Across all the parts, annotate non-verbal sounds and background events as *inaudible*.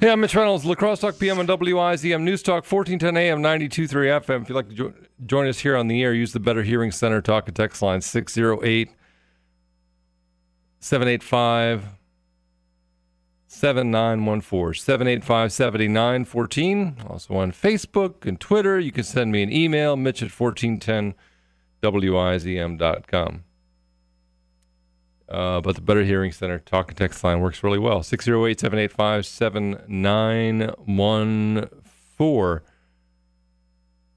Hey, I'm Mitch Reynolds, La Crosse Talk PM on WIZM News Talk, 1410 AM, 92.3 FM. If you'd like to jo- join us here on the air, use the Better Hearing Center talk and text line 608 785 7914. 785 7914. Also on Facebook and Twitter. You can send me an email, mitch at 1410wizm.com. Uh, but the Better Hearing Center talk and text line works really well. 608 785 7914.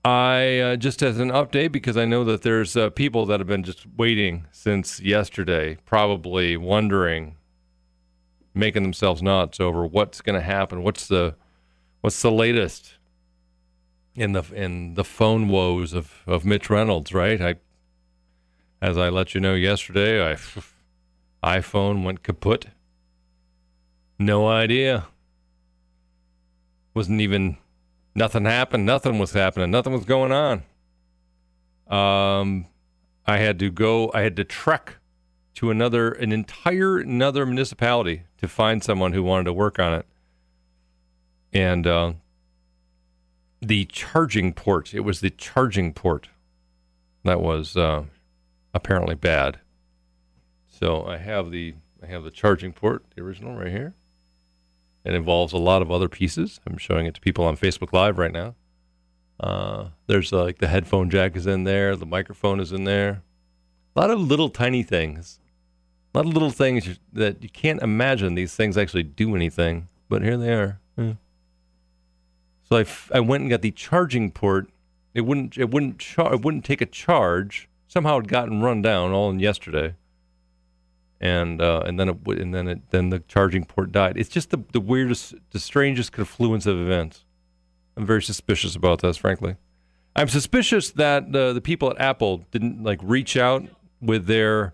I uh, just as an update because I know that there's uh, people that have been just waiting since yesterday, probably wondering, making themselves nuts over what's going to happen. What's the what's the latest in the in the phone woes of of Mitch Reynolds? Right, I as I let you know yesterday, I *laughs* iPhone went kaput. No idea. Wasn't even nothing happened. Nothing was happening. Nothing was going on. Um, I had to go. I had to trek to another, an entire another municipality to find someone who wanted to work on it. And uh, the charging port. It was the charging port that was uh, apparently bad. So I have the I have the charging port, the original right here. It involves a lot of other pieces. I'm showing it to people on Facebook Live right now. Uh, there's uh, like the headphone jack is in there, the microphone is in there. A lot of little tiny things. A lot of little things that you can't imagine these things actually do anything, but here they are. Yeah. So I, f- I went and got the charging port. It wouldn't it wouldn't char- it wouldn't take a charge. Somehow it gotten run down all in yesterday and uh, and then it and then it then the charging port died. It's just the the weirdest, the strangest confluence of events. I'm very suspicious about this, frankly. I'm suspicious that uh, the people at Apple didn't like reach out with their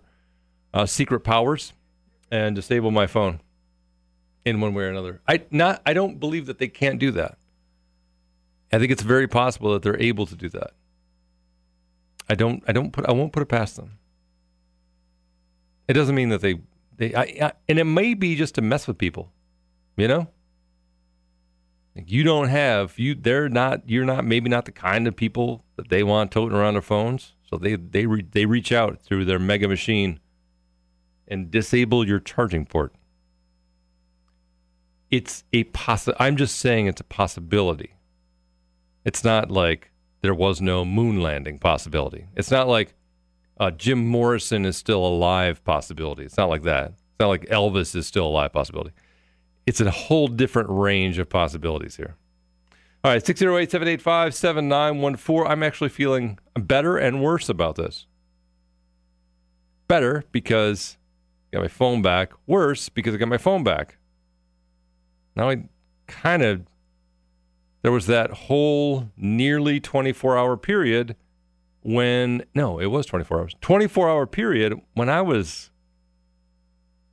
uh, secret powers and disable my phone in one way or another. I not I don't believe that they can't do that. I think it's very possible that they're able to do that. I don't I don't put I won't put it past them. It doesn't mean that they they I, I, and it may be just to mess with people, you know. You don't have you. They're not. You're not. Maybe not the kind of people that they want toting around their phones. So they they re, they reach out through their mega machine and disable your charging port. It's a possi- I'm just saying it's a possibility. It's not like there was no moon landing possibility. It's not like uh, Jim Morrison is still alive possibility. It's not like that. It's not like Elvis is still alive possibility. It's a whole different range of possibilities here. All right, 608 785 7914. I'm actually feeling better and worse about this. Better because I got my phone back. Worse because I got my phone back. Now I kind of, there was that whole nearly 24 hour period when no, it was 24 hours. 24 hour period when I was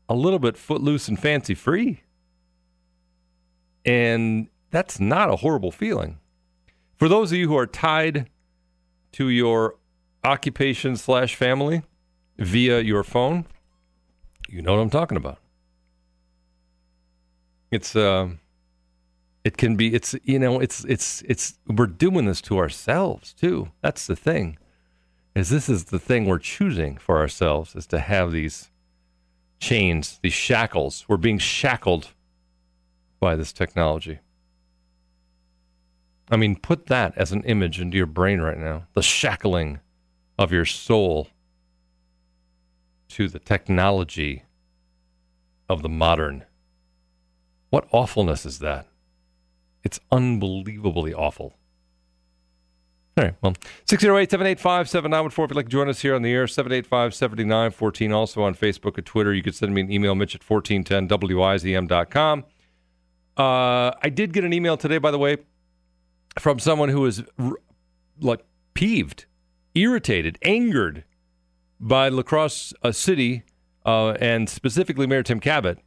a little bit footloose and fancy free. And that's not a horrible feeling. For those of you who are tied to your occupation slash family via your phone, you know what I'm talking about. It's uh, it can be it's you know it's it's it's we're doing this to ourselves too. That's the thing is this is the thing we're choosing for ourselves is to have these chains these shackles. We're being shackled by this technology. I mean put that as an image into your brain right now the shackling of your soul to the technology of the modern. What awfulness is that it's unbelievably awful. All right. Well, 608 785 7914. If you'd like to join us here on the air, 785 7914. Also on Facebook and Twitter. You can send me an email, mitch at 1410wizm.com. Uh, I did get an email today, by the way, from someone who is like peeved, irritated, angered by La Crosse uh, City uh, and specifically Mayor Tim Kabat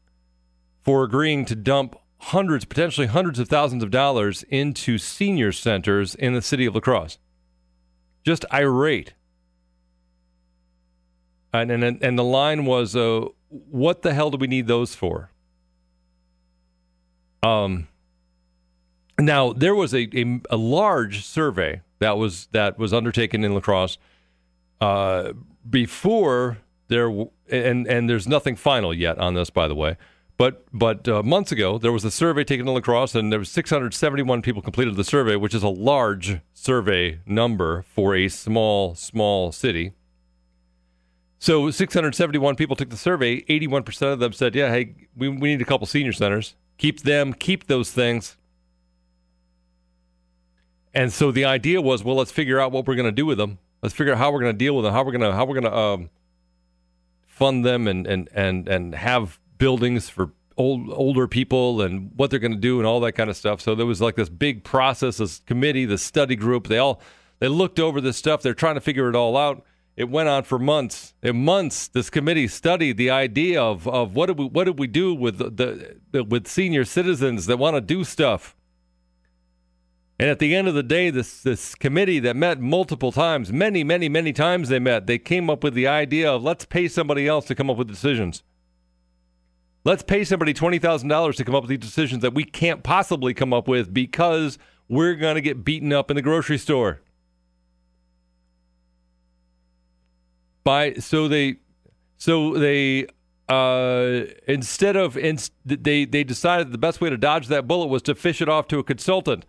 for agreeing to dump hundreds, potentially hundreds of thousands of dollars into senior centers in the city of La Crosse. Just irate. And, and, and the line was, uh, what the hell do we need those for? Um, Now there was a, a, a large survey that was that was undertaken in La Crosse uh, before there, and and there's nothing final yet on this, by the way. But but uh, months ago there was a survey taken in La Crosse, and there was 671 people completed the survey, which is a large survey number for a small small city. So 671 people took the survey. 81% of them said, "Yeah, hey, we we need a couple senior centers. Keep them, keep those things." And so the idea was, well, let's figure out what we're going to do with them. Let's figure out how we're going to deal with them. How we're going to how we're going to um, fund them and and and and have buildings for old older people and what they're going to do and all that kind of stuff. So there was like this big process, this committee, the study group. They all they looked over this stuff. They're trying to figure it all out. It went on for months. In months, this committee studied the idea of, of what did we what did we do with the, the with senior citizens that want to do stuff. And at the end of the day, this this committee that met multiple times, many, many, many times they met, they came up with the idea of let's pay somebody else to come up with decisions. Let's pay somebody twenty thousand dollars to come up with these decisions that we can't possibly come up with because we're going to get beaten up in the grocery store. By so they so they uh, instead of in, they they decided the best way to dodge that bullet was to fish it off to a consultant.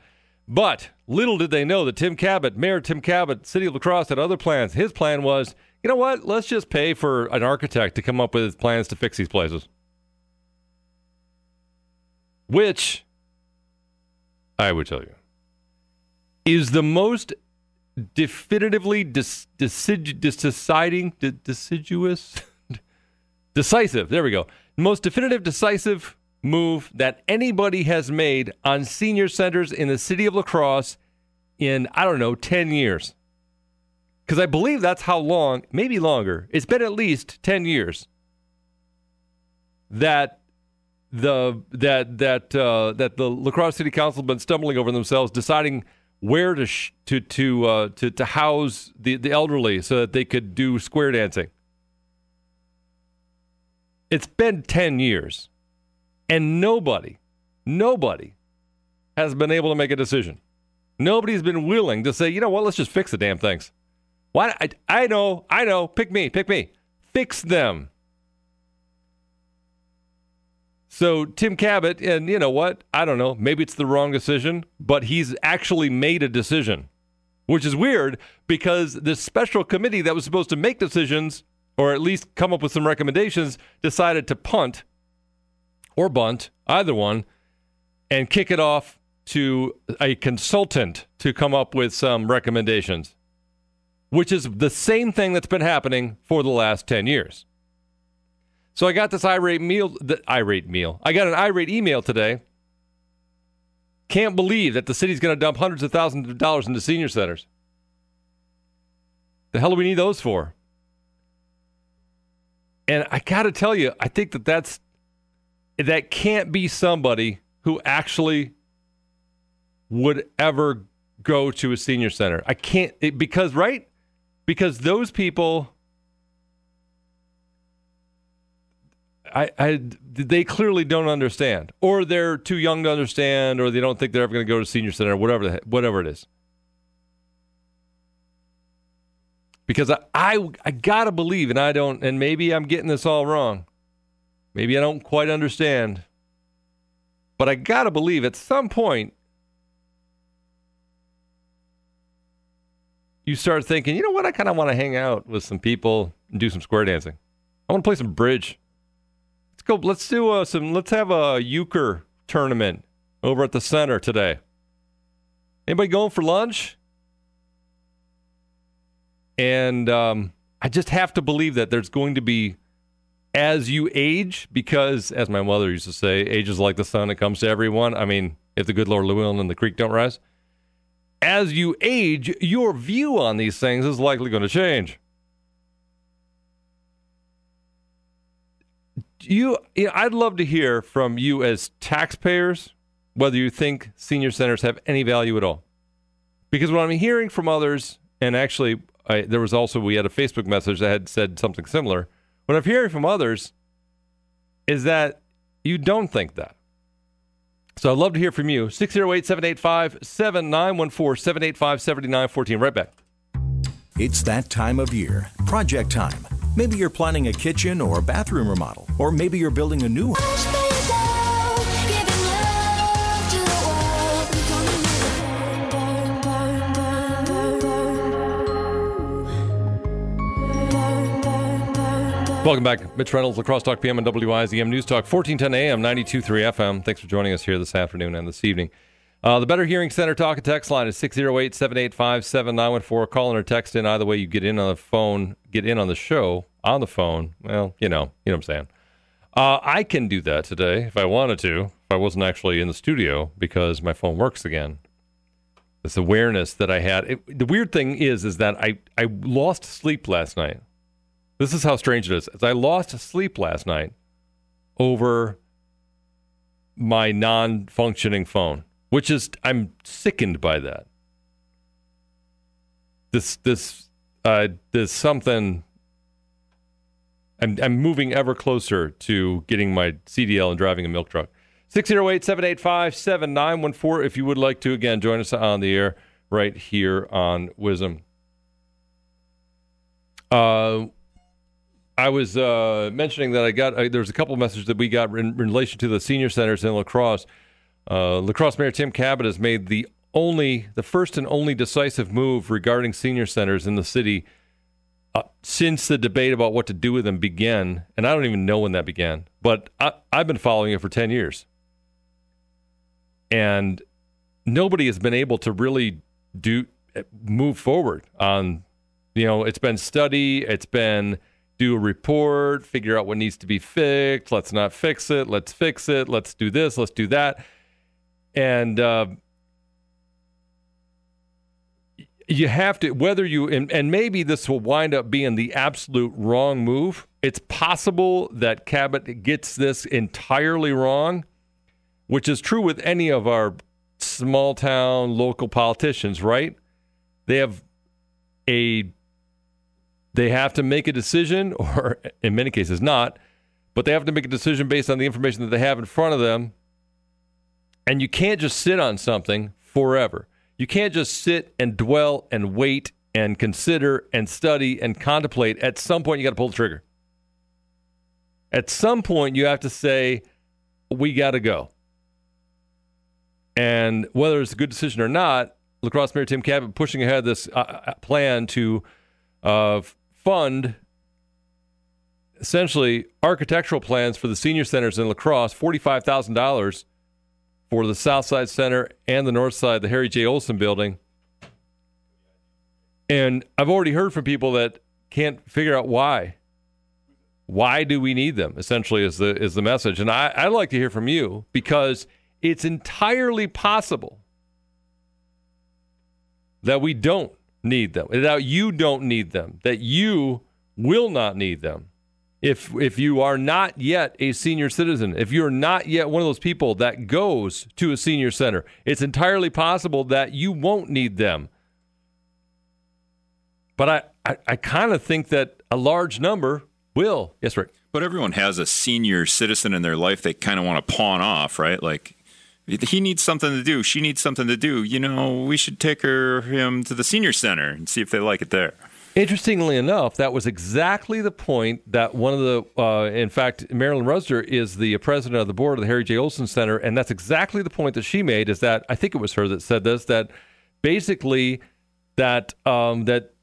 But little did they know that Tim Kabat, Mayor Tim Kabat, City of La Crosse, had other plans. His plan was, you know what? Let's just pay for an architect to come up with plans to fix these places. Which, I would tell you, is the most definitively dis- decid- deciding, de- deciduous, *laughs* decisive. There we go. Most definitive, decisive move that anybody has made on senior centers in the city of La Crosse in, I don't know, 10 years. Because I believe that's how long, maybe longer, it's been at least 10 years that the that that uh, that the La Crosse City Council have been stumbling over themselves, deciding where to sh- to to, uh, to to house the the elderly so that they could do square dancing. It's been ten years. And nobody, nobody has been able to make a decision. Nobody's been willing to say, you know what, let's just fix the damn things. Why? I, I know, I know. Pick me, pick me. Fix them. So Tim Kabat, and you know what? I don't know. Maybe it's the wrong decision, but he's actually made a decision, which is weird because this special committee that was supposed to make decisions or at least come up with some recommendations decided to punt or bunt, either one, and kick it off to a consultant to come up with some recommendations, which is the same thing that's been happening for the last 10 years. So I got this irate meal, the irate meal. I got an irate email today. Can't believe that the city's going to dump hundreds of thousands of dollars into senior centers. The hell do we need those for? And I got to tell you, I think that that's that can't be somebody who actually would ever go to a senior center. I can't it, because right? Because those people I, I they clearly don't understand or they're too young to understand or they don't think they're ever going to go to senior center whatever the, whatever it is. Because I, I I got to believe and I don't and maybe I'm getting this all wrong Maybe I don't quite understand. But I got to believe at some point you start thinking, you know what? I kind of want to hang out with some people and do some square dancing. I want to play some bridge. Let's go. Let's do uh, some. Let's have a euchre tournament over at the center today. Anybody going for lunch? And um, I just have to believe that there's going to be as you age, because as my mother used to say, age is like the sun, it comes to everyone. I mean, if the good Lord Llewellyn and the creek don't rise. As you age, your view on these things is likely going to change. You, you know, I'd love to hear from you as taxpayers whether you think senior centers have any value at all. Because what I'm hearing from others, and actually, I, there was also, we had a Facebook message that had said something similar what I'm hearing from others is that you don't think that. So I'd love to hear from you. 608 785 7914 785 7914. Right back. It's that time of year. Project time. Maybe you're planning a kitchen or a bathroom remodel, or maybe you're building a new Welcome back. Mitch Reynolds, La Crosse Talk PM and WIZM News Talk, 1410 AM, 92.3 FM. Thanks for joining us here this afternoon and this evening. Uh, the Better Hearing Center talk and text line is 608 785 7914. Call in or text in. Either way, you get in on the phone, get in on the show on the phone. Well, you know, you know what I'm saying. Uh, I can do that today if I wanted to, if I wasn't actually in the studio because my phone works again. This awareness that I had. It, the weird thing is, is that I, I lost sleep last night. This is how strange it is. I lost sleep last night over my non functioning phone, which is, I'm sickened by that. This, this, uh, there's something. I'm, I'm moving ever closer to getting my CDL and driving a milk truck. 608 785 7914. If you would like to, again, join us on the air right here on Wisdom. Uh, I was uh, mentioning that I got uh, there's a couple messages that we got in, in, relation to the senior centers in La Crosse. Uh, La Crosse Mayor Tim Kabat has made the only, the first and only decisive move regarding senior centers in the city uh, since the debate about what to do with them began. And I don't even know when that began, but I, I've been following it for ten years, and nobody has been able to really do move forward on. You know, it's been study, it's been do a report, figure out what needs to be fixed. Let's not fix it. Let's fix it. Let's do this. Let's do that. And uh, you have to, whether you, and, and maybe this will wind up being the absolute wrong move. It's possible that Kabat gets this entirely wrong, which is true with any of our small town local politicians, right? They have a they have to make a decision, *laughs* or in many cases not, but they have to make a decision based on the information that they have in front of them. And you can't just sit on something forever. You can't just sit and dwell and wait and consider and study and contemplate. At some point, you got to pull the trigger. At some point, you have to say, we got to go. And whether it's a good decision or not, La Crosse Mayor Tim Kabat pushing ahead this uh, uh plan to uh, fund essentially architectural plans for the senior centers in La Crosse, $45,000 for the South Side Center and the North Side, the Harry J. Olson building. And I've already heard from people that can't figure out why. Why do we need them? Essentially, is the is the message, and I, I'd like to hear from you because it's entirely possible that we don't need them, that you don't need them, that you will not need them. If if you are not yet a senior citizen, if you're not yet one of those people that goes to a senior center, it's entirely possible that you won't need them. But I, I, I kind of think that a large number will. Yes, Rick. But everyone has a senior citizen in their life they kind of want to pawn off, right? Like he needs something to do. She needs something to do. You know, we should take her him to the senior center and see if they like it there. Interestingly enough, that was exactly the point that one of the, uh, in fact, Marilyn Rusder is the president of the board of the Harry J. Olson Center, and that's exactly the point that she made. Is that I think it was her that said this that basically that um, that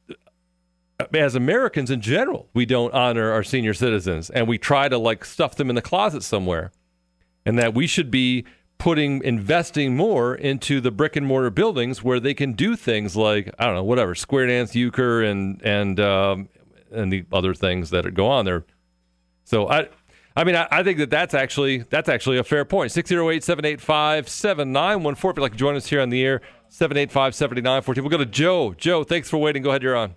as Americans in general, we don't honor our senior citizens, and we try to like stuff them in the closet somewhere, and that we should be putting investing more into the brick and mortar buildings where they can do things like I don't know whatever square dance euchre and and um, and the other things that go on there. So I. I mean, I, I think that that's actually that's actually a fair point. 608-785-7914. If you'd like to join us here on the air, 785-7914. We'll go to Joe. Joe, thanks for waiting. Go ahead, you're on.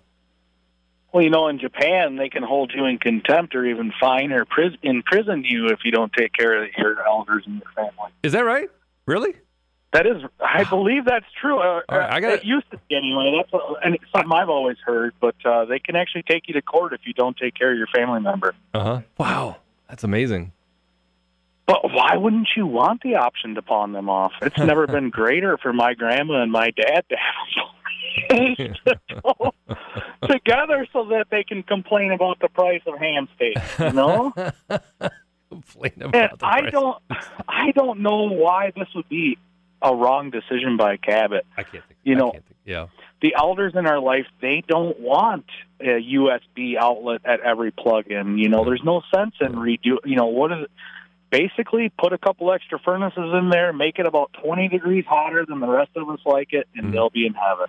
Well, you know, in Japan, they can hold you in contempt or even fine or pris- imprison you if you don't take care of your elders and your family. Is that right? Really? That is, I believe that's true. Uh, right, I got it. Used to be anyway. That's a, and it's something I've always heard. But uh, they can actually take you to court if you don't take care of your family member. Uh huh. Wow, that's amazing. But why wouldn't you want the option to pawn them off? It's never been *laughs* greater for my grandma and my dad to have *laughs* them together so that they can complain about the price of ham steak. You know, *laughs* Complain and about the I price. don't, I don't know why this would be a wrong decision by Kabat. I can't think. you know- think. yeah. the elders in our life they don't want a USB outlet at every plug-in. You know, there's no sense in redo. You know, what is it? Basically, put a couple extra furnaces in there, make it about 20 degrees hotter than the rest of us like it, and Mhm. they'll be in heaven.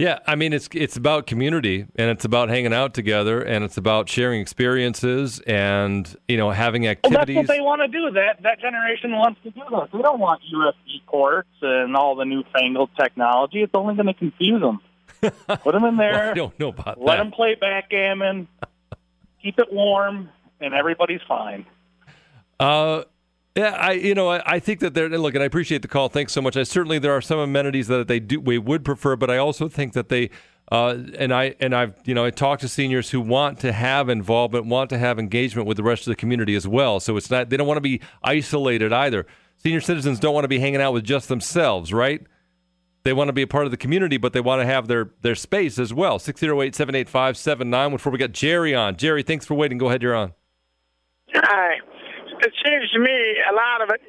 Yeah, I mean it's it's about community and it's about hanging out together and it's about sharing experiences and you know having Well, that's what they want to do. That that generation wants to do that. They don't want USB ports and all the newfangled technology. It's only going to confuse them. *laughs* Put them in Well, there. I don't know about let that. them play backgammon. keep it warm, and everybody's fine. Uh, yeah, I you know I, I think that there. Look, and I appreciate the call. Thanks so much. I certainly there are some amenities that they do we would prefer, but I also think that they. Uh, and I and I've you know I talk to seniors who want to have involvement, want to have engagement with the rest of the community as well. So it's not they don't want to be isolated either. Senior citizens don't want to be hanging out with just themselves, right? They want to be a part of the community, but they want to have their their space as well. 608-785-79. Before we got Jerry on. Jerry, thanks for waiting. Go ahead, you're on. Hi. It seems to me a lot of it,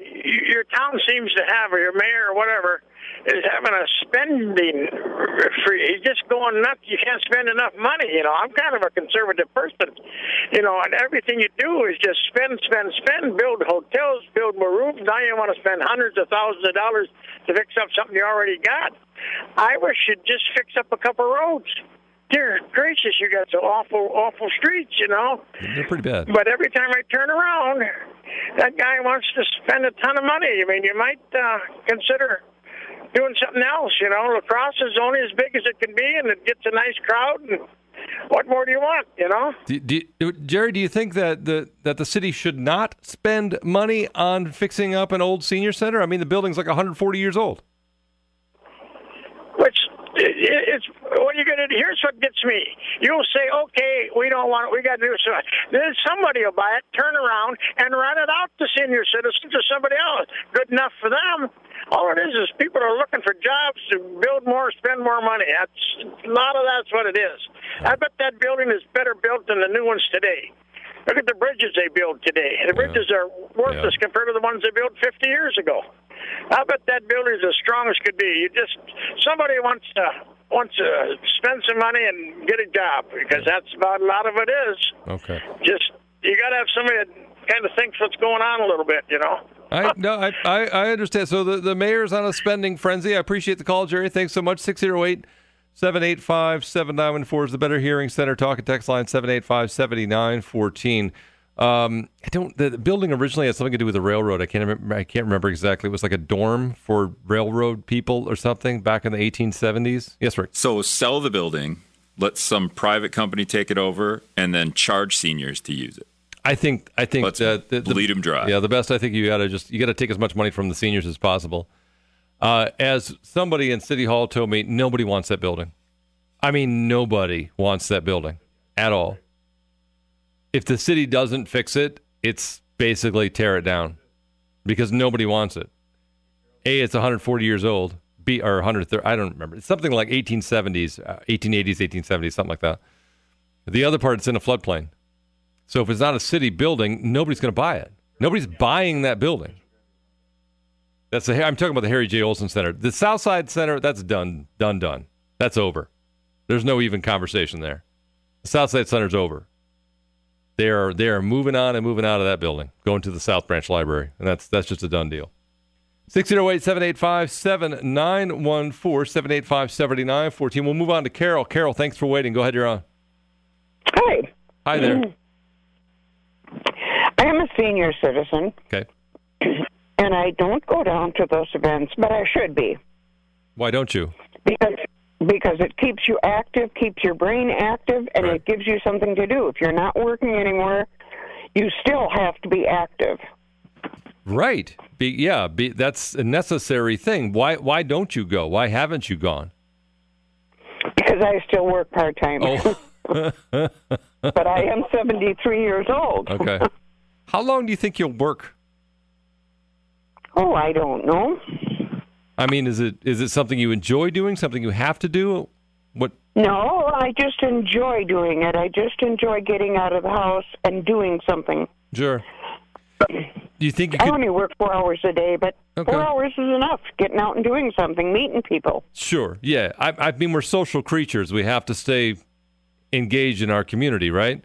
your town seems to have, or your mayor or whatever, is having a spending free. He's just going nuts. You can't spend enough money. You know, I'm kind of a conservative person. You know, and everything you do is just spend, spend, spend. Build hotels, build more rooms. Now you want to spend hundreds of thousands of dollars to fix up something you already got. I wish you'd just fix up a couple roads. Dear gracious, you got some awful, awful streets. You know. They're pretty bad. But every time I turn around, that guy wants to spend a ton of money. I mean, you might uh, consider doing something else. You know, La Crosse is only as big as it can be, and it gets a nice crowd. And what more do you want? You know? Do, do, Jerry, do you think that the that the city should not spend money on fixing up an old senior center? I mean, the building's like 140 years old. Which it, what are you going to do? Here's what gets me. You'll say, okay, we don't want it. We got to do so. Then somebody will buy it, turn around, and rent it out to senior citizens or somebody else. Good enough for them. All it is is people are looking for jobs to build more, spend more money. That's a lot of that's what it is. I bet that building is better built than the new ones today. Look at the bridges they build today. The bridges are worthless Yeah. compared to the ones they built 50 years ago. I bet that building is as strong as could be. You just somebody wants to wants to spend some money and get a job because that's about a lot of it is. Okay. Just you got to have somebody that kind of thinks what's going on a little bit, you know. I no, I, I, I understand. So the, the mayor's on a spending frenzy. I appreciate the call, Jerry. Thanks so much. 608 785 7914 is the Better Hearing Center. Talk and text line 785 7914. Um, I don't. The, building originally had something to do with the railroad. I can't remember. I can't remember exactly. It was like a dorm for railroad people or something back in the 1870s. Yes, Rick. So sell the building, let some private company take it over, and then charge seniors to use it. I think. I think Let's that the, the, bleed 'em dry. Yeah, the best. I think you got to just you got to take as much money from the seniors as possible. Uh, as somebody in City Hall told me, nobody wants that building. I mean, nobody wants that building at all. If the city doesn't fix it, it's basically tear it down because nobody wants it. A, it's 140 years old. B, or 130. I don't remember. It's something like 1870s, uh, 1880s, 1870s, something like that. The other part, it's in a floodplain. So if it's not a city building, nobody's going to buy it. Nobody's buying that building. That's the I'm talking about the Harry J. Olson Center. The Southside Center, that's done, done, done. That's over. There's no even conversation there. The Southside Center's over. They are they are moving on and moving out of that building, going to the South Branch Library, and that's that's just a done deal. 608-785-7914, 785-7914. We'll move on to Carol. Carol, thanks for waiting. Go ahead, you're on. Hi. Hi there. *clears throat* I am a senior citizen, Okay. *clears throat* and I don't go down to those events, but I should be Why don't you? because because it keeps you active, keeps your brain active, and Right. it gives you something to do. If you're not working anymore, you still have to be active. Right. Be, yeah, be, that's a necessary thing. Why why don't you go? Why haven't you gone? Because I still work part time, Oh, *laughs* *laughs* but I am 73 years old. okay. How long do you think you'll work Oh, I don't know. I mean, is it is it something you enjoy doing? Something you have to do? What? No, I just enjoy doing it. I just enjoy getting out of the house and doing something. Sure. Do you think you I only work four hours a day, but Okay. four hours is enough. Getting out and doing something, meeting people. Sure. Yeah. I, I mean, we're social creatures. We have to stay engaged in our community, right?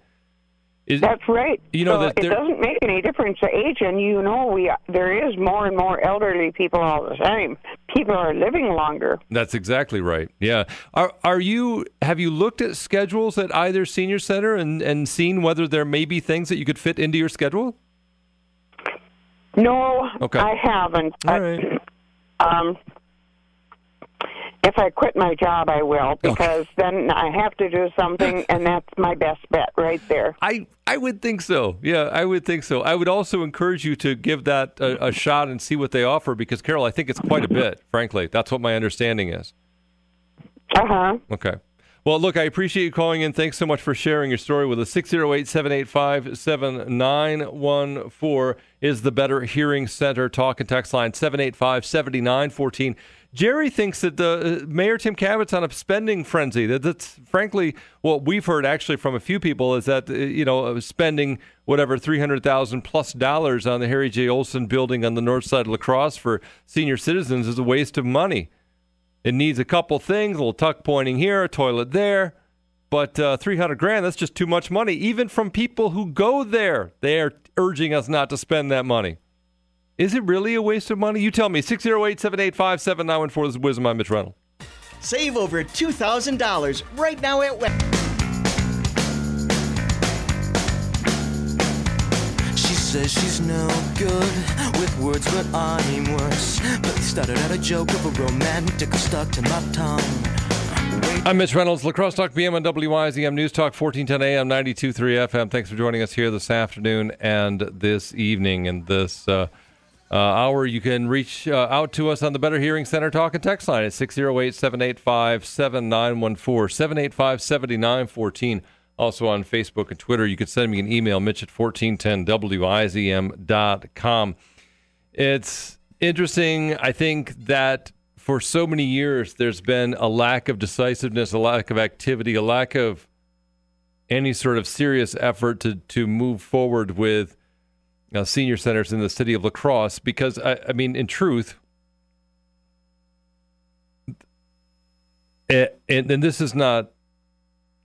Is, That's right. You know so that it doesn't make any difference to age, and you know we there is more and more elderly people all the time. People are living longer. That's exactly right. Yeah. Are are you have you looked at schedules at either senior center and and seen whether there may be things that you could fit into your schedule? No, Okay. I haven't. All right. Um, if I quit my job, I will because then I have to do something, and that's my best bet right there. I I would think so. Yeah, I would think so. I would also encourage you to give that a, a shot and see what they offer because Carol, I think it's quite a bit. Frankly, that's what my understanding is. Uh huh. Okay. Well, look, I appreciate you calling in. Thanks so much for sharing your story with us. 608 785 7914 is the Better Hearing Center talk and text line 785 7914. Jerry thinks that the uh, Mayor Tim Kabat's on a spending frenzy. That that's frankly what we've heard actually from a few people is that uh, you know uh, spending whatever three hundred thousand plus dollars on the Harry J. Olson building on the north side of La Crosse for senior citizens is a waste of money. It needs a couple things, a little tuck pointing here, a toilet there. But uh, 300 grand, that's just too much money. Even from people who go there, they are urging us not to spend that money. Is it really a waste of money? You tell me. 608 785 7914. This is Wisdom. I'm Mitch Reynolds. Save over $2,000 right now at Web. She says she's no good with words, but I'm worse. But they started out a joke of a romantic stuck to my tongue. I'm Mitch Reynolds, La Crosse Talk PM on WIZM News Talk 1410 AM 92.3 FM. Thanks for joining us here this afternoon and this evening. And this uh, uh, hour, you can reach uh, out to us on the Better Hearing Center talk and text line at 608 785 7914 785 7914. Also on Facebook and Twitter. You can send me an email, mitch at 1410WIZM.com. It's interesting. I think that for so many years, there's been a lack of decisiveness, a lack of activity, a lack of any sort of serious effort to, to move forward with uh, senior centers in the city of La Crosse. Because, I, I mean, in truth, eh, and, and this is not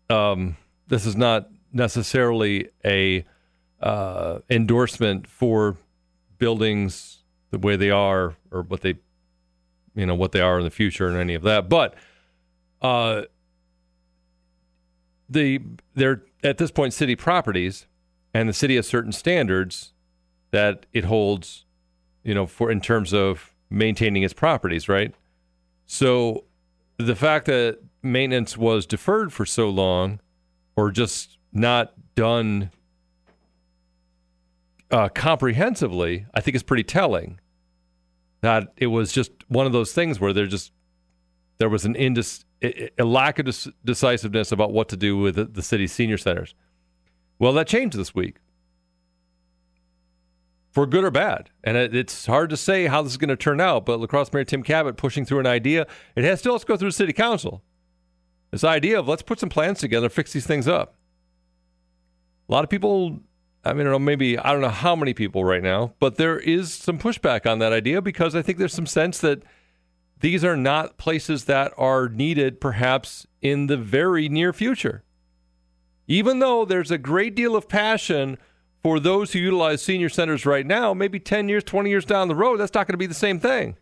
um, this is not necessarily a uh, endorsement for buildings the way they are or what they you know what they are in the future and any of that but uh the they're at this point city properties and the city has certain standards that it holds you know for in terms of maintaining its properties right so the fact that maintenance was deferred for so long or just not done uh, comprehensively, I think is pretty telling. That it was just one of those things where there just there was an indis, a lack of dec- decisiveness about what to do with the, the city's senior centers. Well, that changed this week, for good or bad, and it, it's hard to say how this is going to turn out. But La Crosse Mayor Tim Kabat pushing through an idea, it has still to go through City Council. This idea of let's put some plans together, fix these things up. A lot of people, I mean, I don't know, maybe, I don't know how many people right now, but there is some pushback on that idea because I think there's some sense that these are not places that are needed perhaps in the very near future. Even though there's a great deal of passion for those who utilize senior centers right now, maybe 10 years, 20 years down the road, that's not going to be the same thing.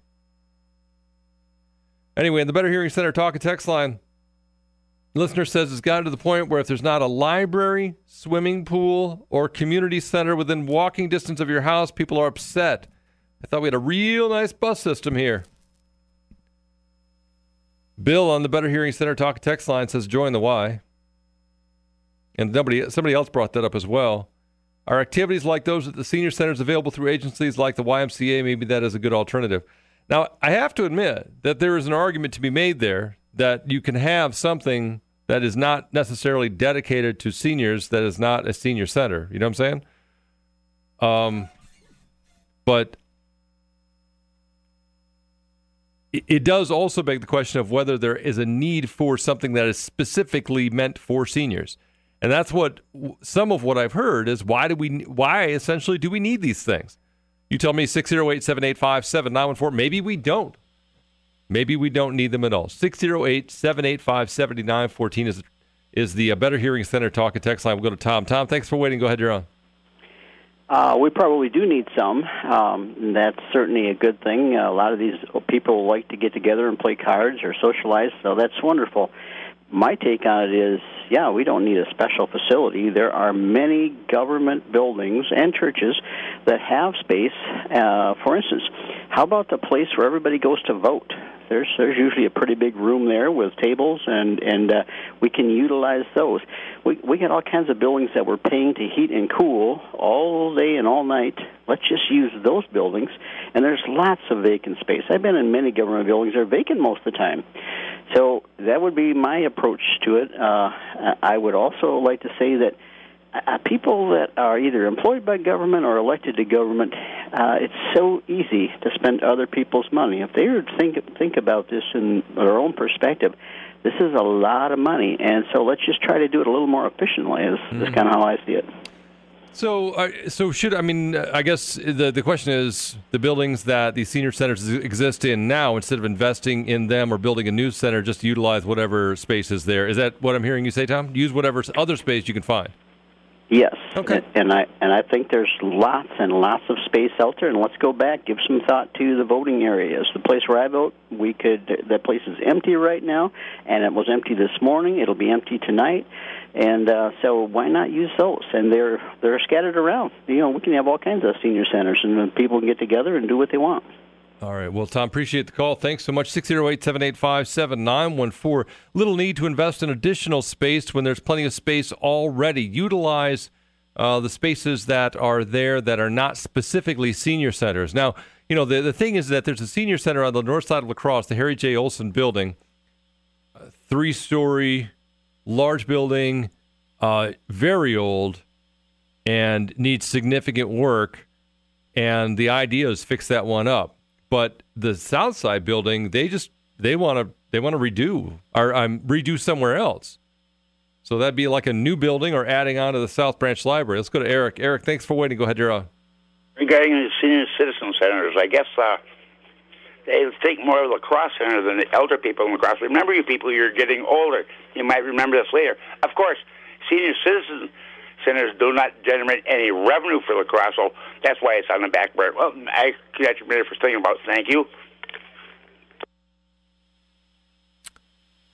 Anyway, in the Better Hearing Center talk and text line, listener says it's gotten to the point where if there's not a library, swimming pool, or community center within walking distance of your house, people are upset. I thought we had a real nice bus system here. Bill on the Better Hearing Center talk and text line says join the Y. And somebody somebody else brought that up as well. Are activities like those at the senior centers available through agencies like the YMCA? Maybe that is a good alternative. Now, I have to admit that there is an argument to be made there that you can have something that is not necessarily dedicated to seniors that is not a senior center. You know what I'm saying? Um, but it- it does also beg the question of whether there is a need for something that is specifically meant for seniors. And that's what some of what I've heard is why do we why essentially do we need these things? You tell me 608-785-7914 maybe we don't. Maybe we don't need them at all. 608-785-7914 is is the uh, Better Hearing Center talk and text line. We'll go to Tom. Tom, thanks for waiting. Go ahead, you're on. Uh, we probably do need some. Um, that's certainly a good thing. a lot of these people like to get together and play cards or socialize, so that's wonderful. My take on it is, yeah, we don't need a special facility. There are many government buildings and churches that have space. Uh, for instance, how about the place where everybody goes to vote? There's there's usually a pretty big room there with tables, and and uh, we can utilize those. We we got all kinds of buildings that we're paying to heat and cool all day and all night. Let's just use those buildings, and there's lots of vacant space. I've been in many government buildings; they're vacant most of the time. So that would be my approach to it. Uh, I would also like to say that uh, people that are either employed by government or elected to government, uh, it's so easy to spend other people's money. If they were to think think about this in their own perspective, this is a lot of money, and so let's just try to do it a little more efficiently. Is, is kind of how I see it. So, uh, so should I mean? I guess the the question is the buildings that these senior centers exist in now, instead of investing in them or building a new center, just utilize whatever space is there. Is that what I'm hearing you say, Tom? Use whatever other space you can find. Yes. Okay. And I and I think there's lots and lots of space out there. And let's go back, give some thought to the voting areas. The place where I vote, we could. That place is empty right now, and it was empty this morning. It'll be empty tonight. And uh, so, why not use those? And they're they're scattered around. You know, we can have all kinds of senior centers, and people can get together and do what they want. All right. Well, Tom, appreciate the call. Thanks so much. 608 785 7914. Little need to invest in additional space when there's plenty of space already. Utilize uh, the spaces that are there that are not specifically senior centers. Now, you know, the, the thing is that there's a senior center on the north side of La Crosse, the Harry J. Olson building, three story, large building, uh, very old, and needs significant work. And the idea is fix that one up. But the south side building they just they want to they want to redo or um, redo somewhere else. So that'd be like a new building or adding on to the south branch library. Let's go to eric. Eric thanks for waiting. Go ahead on regarding the senior citizen centers, I guess uh, they think more of the cross center than the elder people in the cross. Remember, you people, you're getting older. You might remember this later. Of course, senior citizen centers do not generate any revenue for the cross, so that's why it's on the back burner. Well, I got you minute for thinking about. it. Thank you.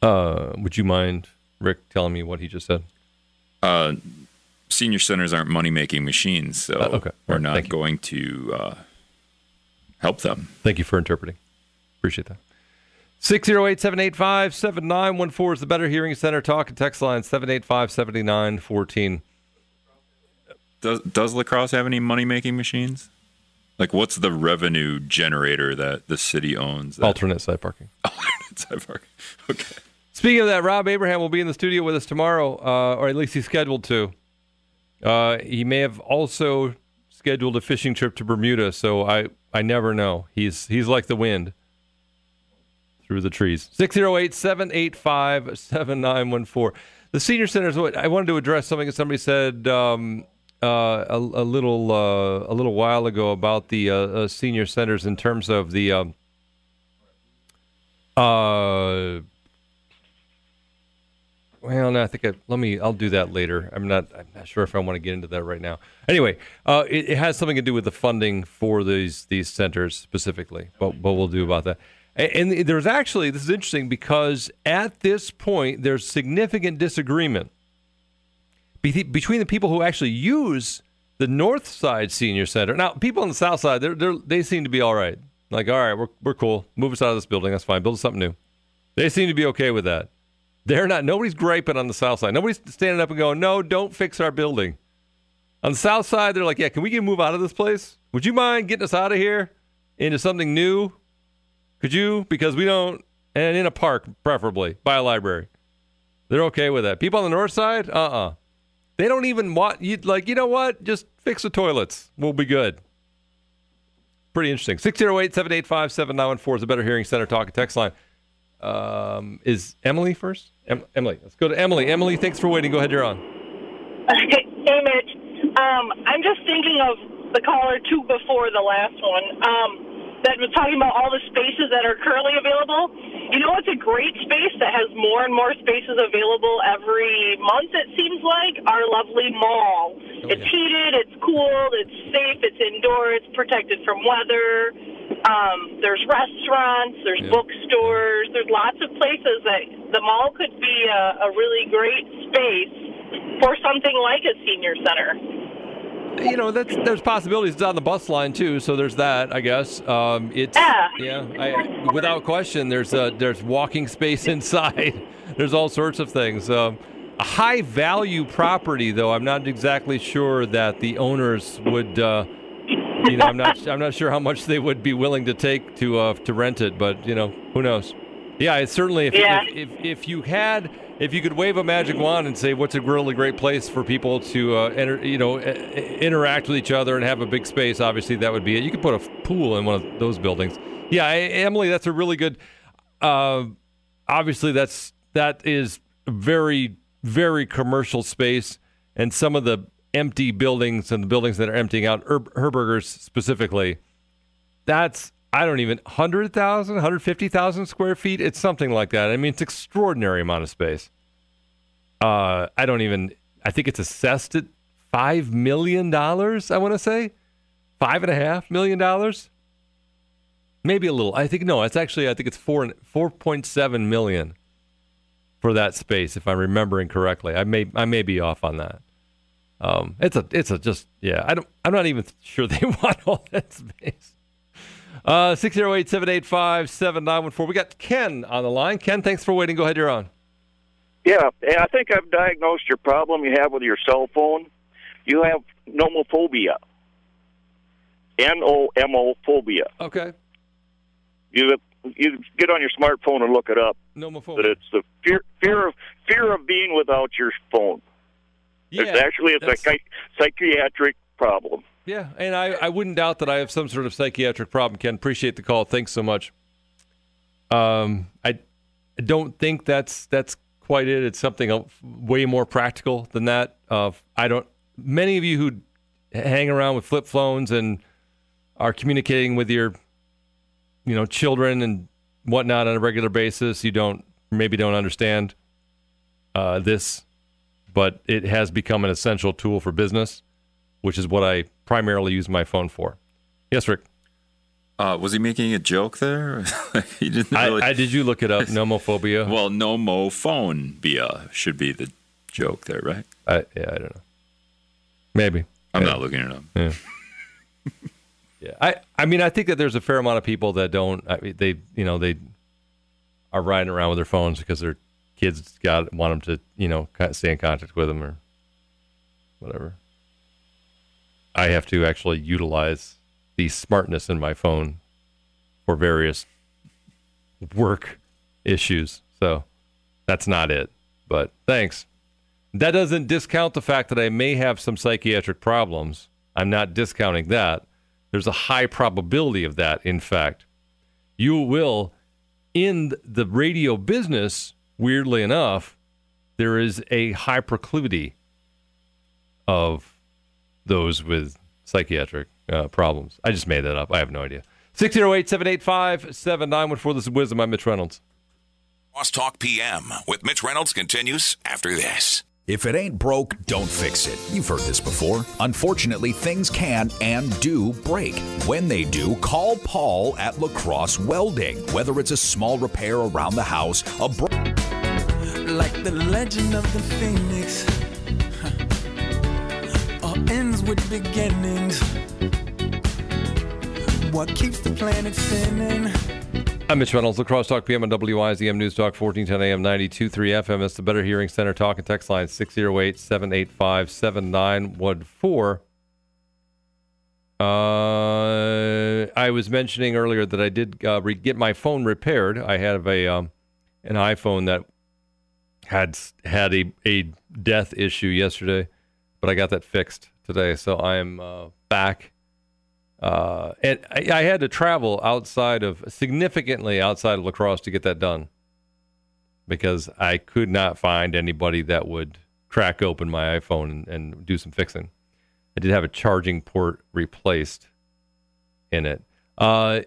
uh, would you mind rick telling me what he just said Uh, senior centers aren't money making machines, so Uh, okay. we're All right, not thank you. going to uh, help them. thank you for interpreting appreciate that 608-785-7914 is the better hearing center talk and text line 785-7914 Does Does La Crosse have any money making machines? Like, what's the revenue generator that the city owns? That, alternate side parking *laughs* Alternate park. Okay. Speaking of that, Rob Abraham will be in the studio with us tomorrow, uh, or at least he's scheduled to. Uh, he may have also scheduled a fishing trip to Bermuda, so I, I never know. He's he's like the wind through the trees. 608 785 7914. The senior centers. What I wanted to address something that somebody said um, uh, a, a little uh, a little while ago about the uh, uh, senior centers in terms of the um, uh, well, no, I think I, let me. I'll do that later. I'm not. I'm not sure if I want to get into that right now. Anyway, uh, it, it has something to do with the funding for these these centers specifically. But what we'll do about that. And, there's actually this is interesting because at this point there's significant disagreement between the people who actually use the North Side Senior Center. Now, people on the South Side, they're, they're, they seem to be all right. Like, all right, we're we're cool. Move us out of this building. That's fine. Build something new. They seem to be okay with that. They're not. Nobody's griping on the south side. Nobody's standing up and going, "No, don't fix our building." On the south side, they're like, "Yeah, can we get move out of this place? Would you mind getting us out of here into something new? Could you? Because we don't, and in a park, preferably by a library. They're okay with that. People on the north side, uh, uh they don't even want you. Like, you know what? Just fix the toilets. We'll be good. pretty interesting. 608 785 7914 is the Better Hearing Center talk and text line. Um, is Emily first? Em- Emily. Let's go to Emily. Emily, thanks for waiting. Go ahead, you're on. Hey, *laughs* hey, Mitch. Um, I'm just thinking of the caller two before the last one um, that was talking about all the spaces that are currently available. You know, it's a great space that has more and more spaces available every month. It seems like our lovely mall. it's heated, it's cooled, it's safe, it's indoor, it's protected from weather. Um, there's restaurants, there's bookstores, there's lots of places that the mall could be a, a really great space for something like a senior center. You know, that's there's possibilities. It's on the bus line too, so there's that. I guess um, it's Yeah. I, without question. There's uh, there's walking space *laughs* inside. there's all sorts of things. Um, a high value property, though, I'm not exactly sure that the owners would. Uh, you know, I'm not I'm not sure how much they would be willing to take to uh, to rent it, but you know, who knows? Yeah, it's certainly if, Yeah. if, if if you had if you could wave a magic wand and say what's a really great place for people to uh, enter, you know, interact with each other and have a big space, obviously that would be it. You could put a pool in one of those buildings. Yeah, I, Emily, that's a really good. Uh, obviously, that's that is very very commercial space, and some of the empty buildings and the buildings that are emptying out, Her- Herbergers specifically, that's I don't even 100,000, 150,000 square feet. It's something like that. I mean, it's extraordinary amount of space. Uh, I don't even. I think it's assessed at five million dollars. I want to say five and a half million dollars, maybe a little. I think no. It's actually I think it's four four point seven million for that space, if I'm remembering correctly. I may I may be off on that. Um, it's a it's a just yeah. I don't. I'm not even *laughs* sure they *laughs* want all that space. Uh, 608 785 7914. We got Ken on the line. Ken, thanks for waiting. Go ahead, you're on. Yeah, I think I've diagnosed your problem you have with your cell phone. You have nomophobia. N O M O phobia. Okay. You you get on your smartphone and look it up. Nomophobia. But it's the fear fear of fear of being without your phone. Yeah, it's actually a psychi- psychiatric problem. Yeah, and I, I wouldn't doubt that I have some sort of psychiatric problem, Ken. Appreciate the call. Thanks so much. Um, I don't think that's that's quite it. It's something way more practical than that. Uh, I don't. Many of you who hang around with flip phones and are communicating with your, you know, children and whatnot on a regular basis, you don't maybe don't understand uh, this, but it has become an essential tool for business, which is what I primarily use my phone for. Yes, Rick. Uh, was he making a joke there? *laughs* he didn't I, really. I did you look it up? *laughs* Nomophobia. well, no phone should be the joke there, right? I, yeah, I don't know. Maybe. I'm Yeah. not looking it up. Yeah. *laughs* yeah. I, I mean, I think that there's a fair amount of people that don't. I mean, they, you know, they are riding around with their phones because their kids got want them to, you know, stay in contact with them or whatever. I have to actually utilize the smartness in my phone for various work issues. So that's not it. But thanks. That doesn't discount the fact that I may have some psychiatric problems. I'm not discounting that. There's a high probability of that, in fact. You will, in the radio business, weirdly enough, there is a high proclivity of those with psychiatric uh, problems. I just made that up. I have no idea. 608 785 7914. This is WIZM. I'm Mitch Reynolds. Crosstalk PM with Mitch Reynolds continues after this. If it ain't broke, don't fix it. You've heard this before. Unfortunately, things can and do break. When they do, call Paul at La Crosse Welding. Whether it's a small repair around the house, a bro- Like the legend of the phoenix. With beginnings. What keeps the planet spinning? I'm Mitch Reynolds, La Crosse Talk PM on WIZM News Talk 1410 AM 92.3 FM. It's the Better Hearing Center talk and text line 608 785 7914. Uh, I was mentioning earlier that I did uh, re- get my phone repaired. I have a um, an iPhone that had had a, a death issue yesterday, but I got that fixed today. So I am uh, back Uh, and I, I had to travel outside of significantly outside of La Crosse to get that done because I could not find anybody that would crack open my iPhone and, and do some fixing. I did have a charging port replaced in it. Uh,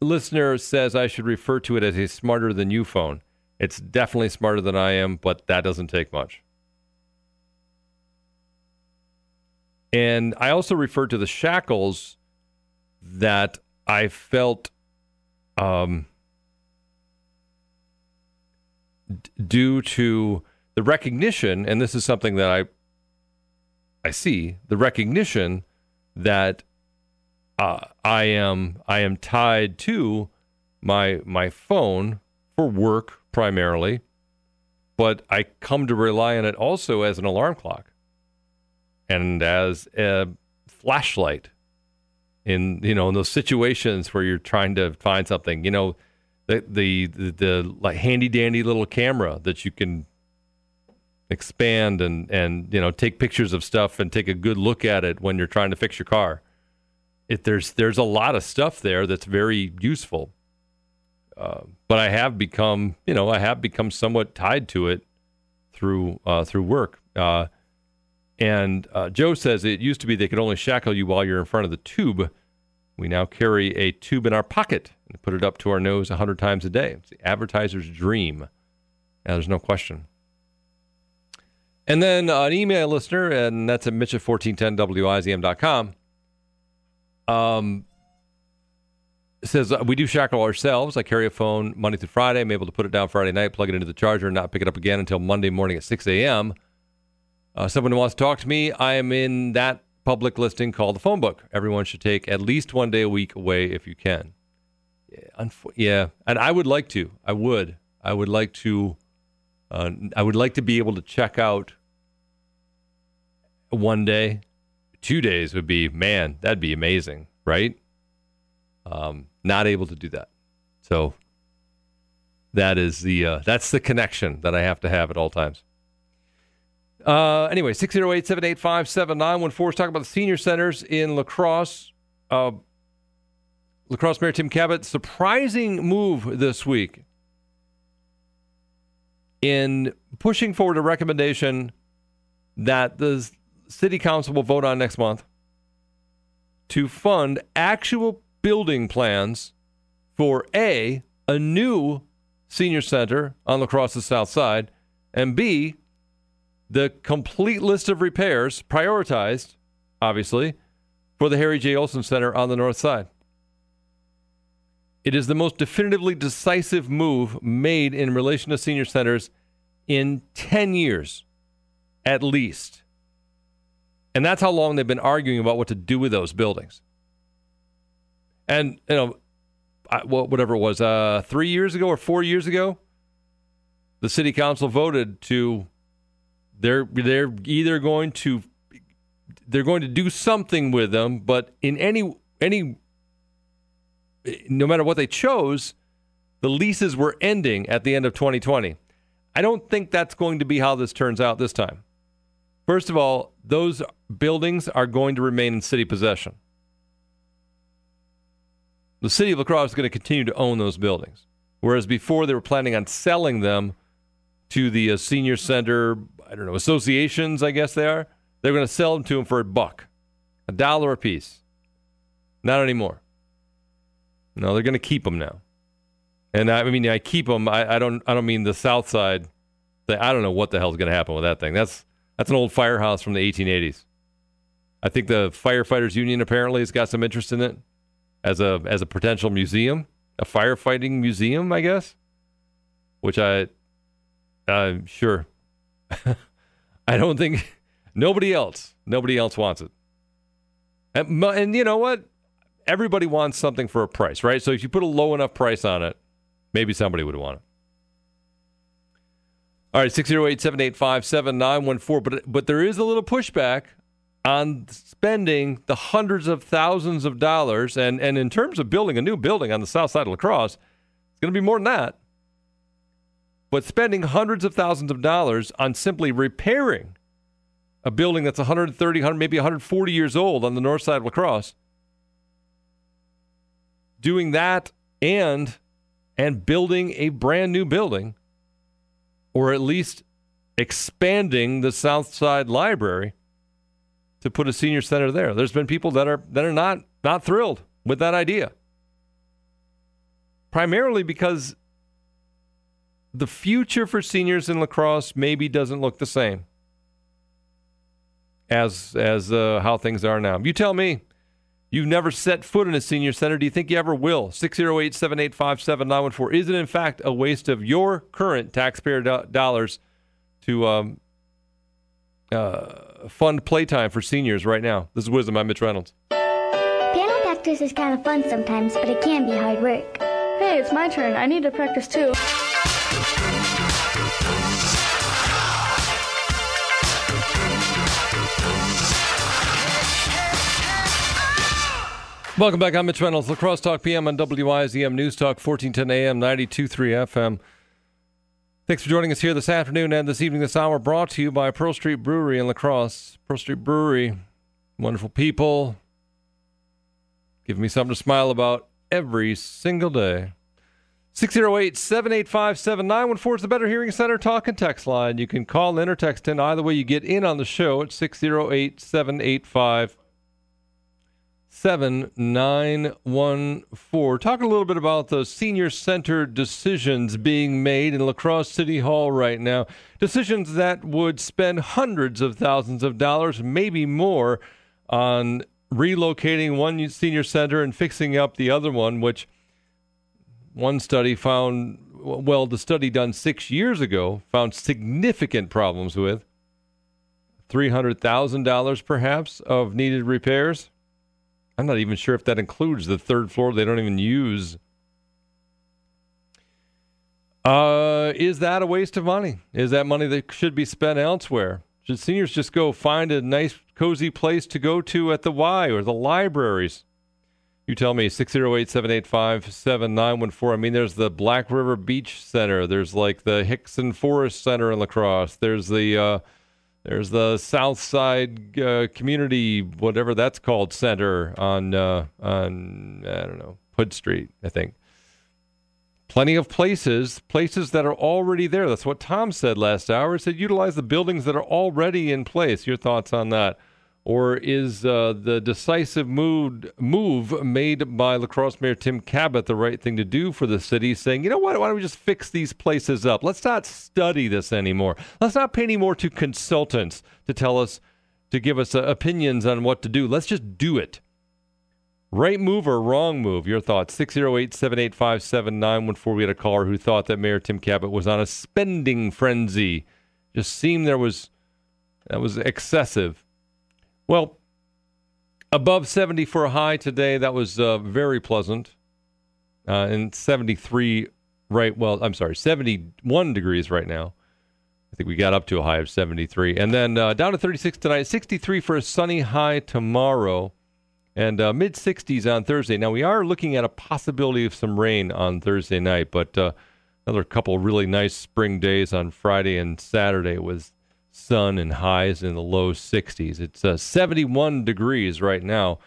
listener says I should refer to it as a smarter than you phone. It's definitely smarter than I am, but that doesn't take much. And I also referred to the shackles that I felt um, d- due to the recognition, and this is something that I I see the recognition that uh, I am I am tied to my my phone for work primarily, but I come to rely on it also as an alarm clock and as a flashlight in you know in those situations where you're trying to find something. You know, the the the, the like handy dandy little camera that you can expand and and you know take pictures of stuff and take a good look at it when you're trying to fix your car. It, there's there's a lot of stuff there that's very useful. Uh, but I have become, you know, I have become somewhat tied to it through uh, through work. Uh, and uh, Joe says it used to be they could only shackle you while you're in front of the tube. We now carry a tube in our pocket and put it up to our nose a hundred times a day. It's the advertiser's dream. Now, there's no question. And then uh, an email listener, and that's at Mitch at 1410WIZM.com. Um, says uh, we do shackle ourselves. I carry a phone Monday through Friday. I'm able to put it down Friday night, plug it into the charger, and not pick it up again until Monday morning at 6 a.m. Uh, someone who wants to talk to me, I am in that public listing called the phone book. Everyone should take at least one day a week away if you can. Yeah, yeah. and I would like to. I would. I would like to. Uh, I would like to be able to check out one day. Two days would be man. That'd be amazing, right? Um, not able to do that. So that is the uh, that's the connection that I have to have at all times. Uh, anyway, 608 785 7914 is talking about the senior centers in La Crosse. Uh, La Crosse Mayor Tim Kabat, surprising move this week in pushing forward a recommendation that the city council will vote on next month to fund actual building plans for A, a new senior center on La Crosse's south side, and B, the complete list of repairs prioritized, obviously, for the Harry J. Olson Center on the north side. It is the most definitively decisive move made in relation to senior centers in 10 years, at least. And that's how long they've been arguing about what to do with those buildings. And, you know, I, whatever it was, uh, three years ago or four years ago, the city council voted to they're they're either going to they're going to do something with them, but in any any no matter what they chose, the leases were ending at the end of 2020. I don't think that's going to be how this turns out this time. First of all, those buildings are going to remain in city possession. The city of La Crosse is going to continue to own those buildings, whereas before they were planning on selling them to the uh, senior center I don't know, associations, I guess they are. They're going to sell them to him for a buck, a dollar a piece. Not anymore. No, they're going to keep them now. And I, mean, I keep them. I, I, don't. I don't mean the South Side. I don't know what the hell's going to happen with that thing. That's that's an old firehouse from the 1880s. I think the firefighters union apparently has got some interest in it as a as a potential museum, a firefighting museum, I guess. Which I, uh, sure, *laughs* I don't think nobody else, nobody else wants it. And, and you know what? Everybody wants something for a price, right? So if you put a low enough price on it, maybe somebody would want it. All right, 608 785 7914. But but there is a little pushback on spending the hundreds of thousands of dollars. And, and in terms of building a new building on the south side of La Crosse, it's going to be more than that but spending hundreds of thousands of dollars on simply repairing a building that's 130, 100, maybe 140 years old on the north side of La Crosse, doing that and and building a brand new building or at least expanding the South Side Library to put a senior center there. There's been people that are that are not not thrilled with that idea. Primarily because the future for seniors in La Crosse maybe doesn't look the same as as uh, how things are now. You tell me. You've never set foot in a senior center. Do you think you ever will? 608 785 7914. Is it, in fact, a waste of your current taxpayer do- dollars to um, uh, fund playtime for seniors right now? This is WIZM. I'm Mitch Reynolds. Piano practice is kind of fun sometimes, but it can be hard work. Hey, it's my turn. I need to practice too. Welcome back. I'm Mitch Reynolds. La Crosse Talk PM on WIZM News Talk 1410 AM 923 FM. Thanks for joining us here this afternoon and this evening. This hour brought to you by Pearl Street Brewery in La Crosse. Pearl Street Brewery, wonderful people. Give me something to smile about every single day. 608 785 7914 is the Better Hearing Center talk and text line. You can call in or text in. Either way, you get in on the show at 608 785 7914. Talk a little bit about the senior center decisions being made in La Crosse City Hall right now. Decisions that would spend hundreds of thousands of dollars, maybe more, on relocating one senior center and fixing up the other one, which one study found, well, the study done six years ago found significant problems with. $300,000 perhaps of needed repairs. I'm not even sure if that includes the third floor they don't even use. Uh, is that a waste of money? Is that money that should be spent elsewhere? Should seniors just go find a nice, cozy place to go to at the Y or the libraries? You tell me, 608 785 7914. I mean, there's the Black River Beach Center. There's like the Hixon Forest Center in La Crosse. There's the. Uh, there's the South Side uh, Community, whatever that's called, center on uh, on I don't know Hood Street, I think. Plenty of places, places that are already there. That's what Tom said last hour. He said utilize the buildings that are already in place. Your thoughts on that? Or is uh, the decisive mood, move made by La Crosse Mayor Tim Kabat the right thing to do for the city, saying, you know what, why don't we just fix these places up? Let's not study this anymore. Let's not pay any more to consultants to tell us, to give us uh, opinions on what to do. Let's just do it. Right move or wrong move? Your thoughts. 608 785 7914. We had a caller who thought that Mayor Tim Kabat was on a spending frenzy. Just seemed there was, that was excessive. Well, above 70 for a high today. That was uh, very pleasant. Uh, and 73 right, well, I'm sorry, 71 degrees right now. I think we got up to a high of 73. And then uh, down to 36 tonight, 63 for a sunny high tomorrow, and uh, mid 60s on Thursday. Now, we are looking at a possibility of some rain on Thursday night, but uh, another couple really nice spring days on Friday and Saturday was sun and highs in the low 60s. It's uh, 71 degrees right now.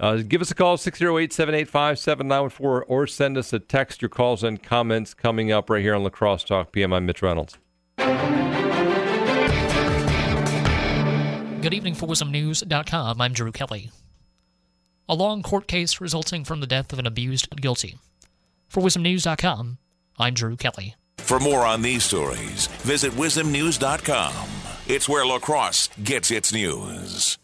Uh, give us a call, 608 785 7914, or send us a text. Your calls and comments coming up right here on La Crosse Talk PM. I'm Mitch Reynolds. Good evening for WIZMNews.com. I'm Drew Kelly. A long court case resulting from the death of an abused guilty. For WIZMNews.com, I'm Drew Kelly. For more on these stories, visit WIZMNews.com. It's where La Crosse gets its news.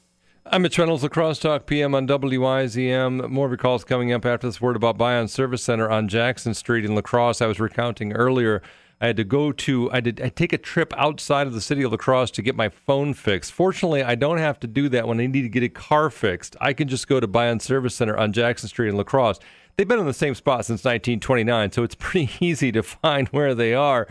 I'm Mitch Reynolds, La Crosse Talk PM on WIZM. More of your calls coming up after this word about Bion Service Center on Jackson Street in La Crosse. I was recounting earlier. I had to go to, I did I take a trip outside of the city of La Crosse to get my phone fixed. Fortunately, I don't have to do that when I need to get a car fixed. I can just go to Bion Service Center on Jackson Street in La Crosse. They've been in the same spot since 1929, so it's *laughs* pretty easy to find where they are.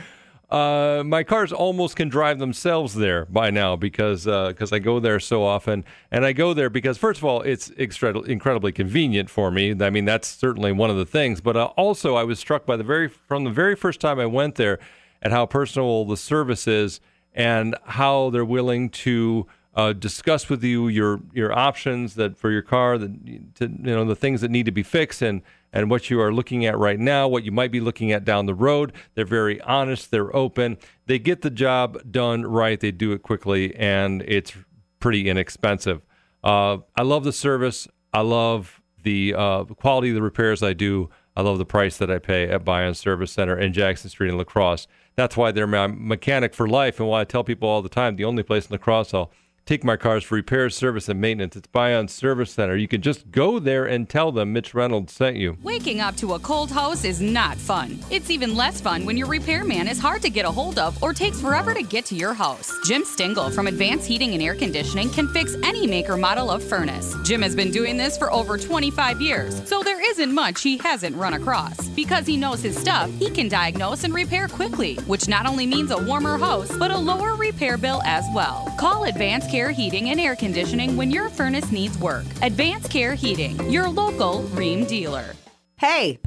Uh, my cars almost can drive themselves there by now because because uh, I go there so often, and I go there because first of all it's extra- incredibly convenient for me. I mean that's certainly one of the things, but uh, also I was struck by the very from the very first time I went there at how personal the service is and how they're willing to uh, discuss with you your your options that for your car, that to, you know the things that need to be fixed, and and what you are looking at right now, what you might be looking at down the road. They're very honest. They're open. They get the job done right. They do it quickly, and it's pretty inexpensive. Uh, I love the service. I love the uh, quality of the repairs I do. I love the price that I pay at Bion Service Center in Jackson Street in La Crosse. That's why they're my mechanic for life, and why I tell people all the time the only place in La Crosse I'll take my cars for repairs, service, and maintenance. It's Bion Service Center. You can just go there and tell them Mitch Reynolds sent you. Waking up to a cold house is not fun. It's even less fun when your repairman is hard to get a hold of or takes forever to get to your house. Jim Stingle from Advanced Heating and Air Conditioning can fix any make or model of furnace. Jim has been doing this for over 25 years, so there isn't much he hasn't run across. Because he knows his stuff, he can diagnose and repair quickly, which not only means a warmer house, but a lower repair bill as well. Call Advanced Care Heating and Air Conditioning when your furnace needs work. Advanced Care Heating, your local Rheem dealer. Hey,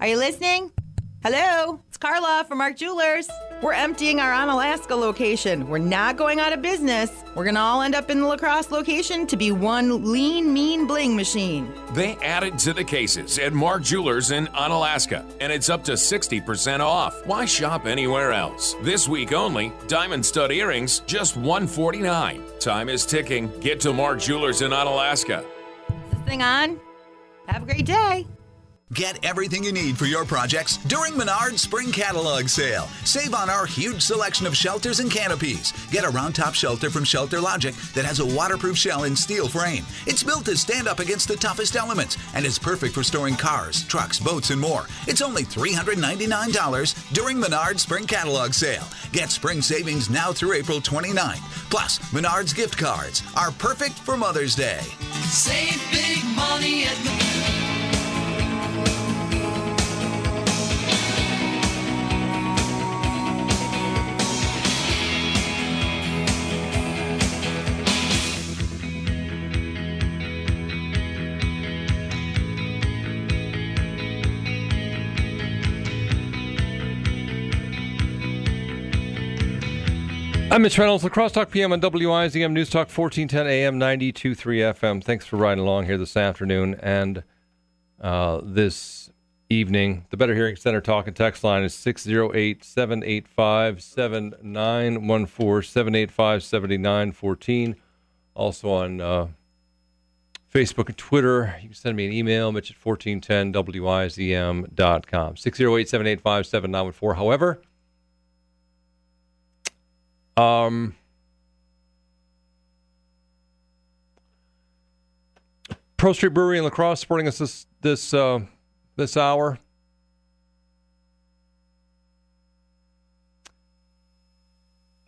are you listening? Hello, it's Carla from Mark Jewelers. We're emptying our Onalaska location. We're not going out of business. We're going to all end up in the La Crosse location to be one lean, mean bling machine. They added to the cases at Mark Jewelers in Onalaska, and it's up to 60% off. Why shop anywhere else? This week only, diamond stud earrings just 149. Time is ticking. Get to Mark Jewelers in Onalaska. Is this thing on? Have a great day. Get everything you need for your projects during Menard's Spring Catalog Sale. Save on our huge selection of shelters and canopies. Get a round top shelter from Shelter Logic that has a waterproof shell and steel frame. It's built to stand up against the toughest elements and is perfect for storing cars, trucks, boats, and more. It's only $399 during Menard's Spring Catalog Sale. Get spring savings now through April 29th. Plus, Menard's gift cards are perfect for Mother's Day. Save big money at I'm Mitch Reynolds, Lacrosse Talk PM on WIZM News Talk 1410 AM 923 FM. Thanks for riding along here this afternoon and uh, this evening. The Better Hearing Center talk and text line is 608 785 7914 785 7914. Also on uh, Facebook and Twitter. You can send me an email, Mitch at 1410WIZM.com. 608 785 7914. However, um, Pearl Street Brewery in La Crosse supporting us this this uh, this hour.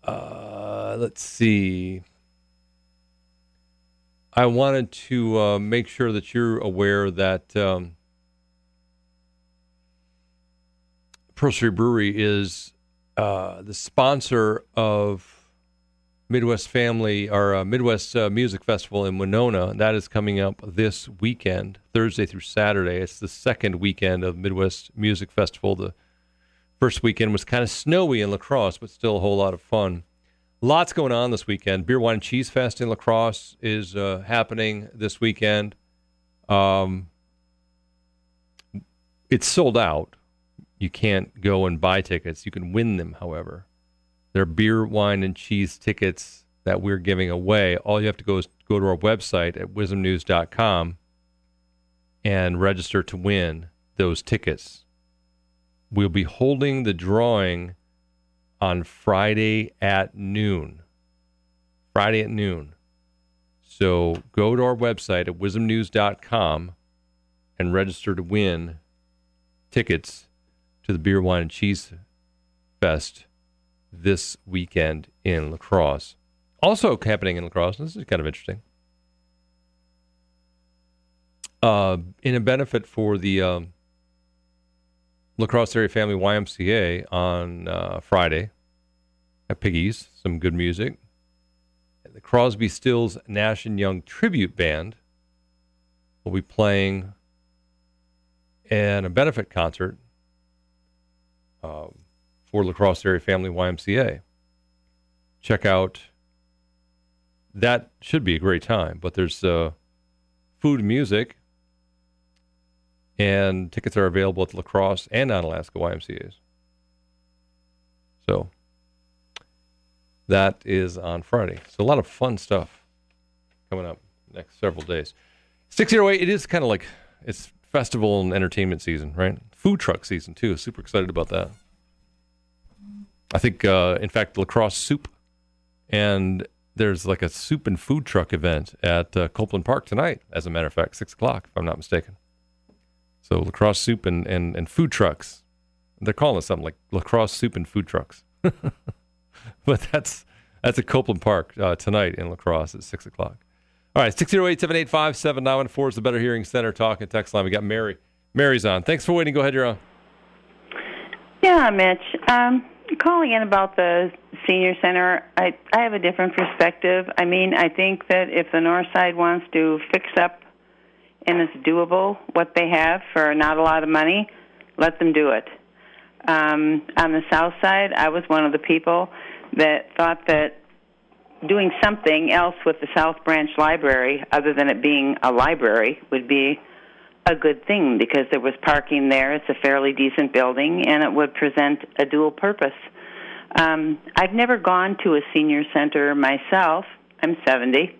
Uh, let's see. I wanted to uh, make sure that you're aware that um, Pearl Street Brewery is uh, the sponsor of Midwest Family or uh, Midwest uh, Music Festival in Winona. That is coming up this weekend, Thursday through Saturday. It's the second weekend of Midwest Music Festival. The first weekend was kind of snowy in La Crosse, but still a whole lot of fun. Lots going on this weekend. Beer, Wine, and Cheese Fest in La Crosse is uh, happening this weekend. Um, it's sold out. You can't go and buy tickets. You can win them, however. They're beer, wine, and cheese tickets that we're giving away. All you have to go is go to our website at wizmnews.com and register to win those tickets. We'll be holding the drawing on Friday at noon. Friday at noon. So go to our website at wizmnews.com and register to win tickets to the Beer, Wine, and Cheese Fest this weekend in La Crosse. Also happening in La Crosse, this is kind of interesting. Uh, in a benefit for the um, La Crosse Area Family YMCA on uh, Friday at Piggies, some good music. The Crosby, Stills, Nash and Young Tribute Band will be playing in a benefit concert um, for La Crosse Area Family YMCA. Check out that should be a great time. But there's uh, food, music, and tickets are available at La Crosse and Onalaska YMCA's. So that is on Friday. So a lot of fun stuff coming up next several days. 608, it is kind of like it's festival and entertainment season, right? Food truck season too. Super excited about that. I think, uh, in fact, La Crosse soup, and there's like a soup and food truck event at uh, Copeland Park tonight. As a matter of fact, six o'clock, if I'm not mistaken. So La Crosse soup and, and, and food trucks. They're calling it something like La Crosse soup and food trucks. *laughs* but that's that's at Copeland Park uh, tonight in La Crosse at six o'clock. All right, 608 785 7914 is the Better Hearing Center talk and text line. We got Mary. Mary's on. Thanks for waiting. Go ahead, you're on. Yeah, Mitch. Um, calling in about the senior center, I I have a different perspective. I mean, I think that if the north side wants to fix up and it's doable what they have for not a lot of money, let them do it. Um, on the south side, I was one of the people that thought that doing something else with the South Branch Library, other than it being a library, would be a good thing because there was parking there. It's a fairly decent building, and it would present a dual purpose. Um, I've never gone to a senior center myself. I'm 70.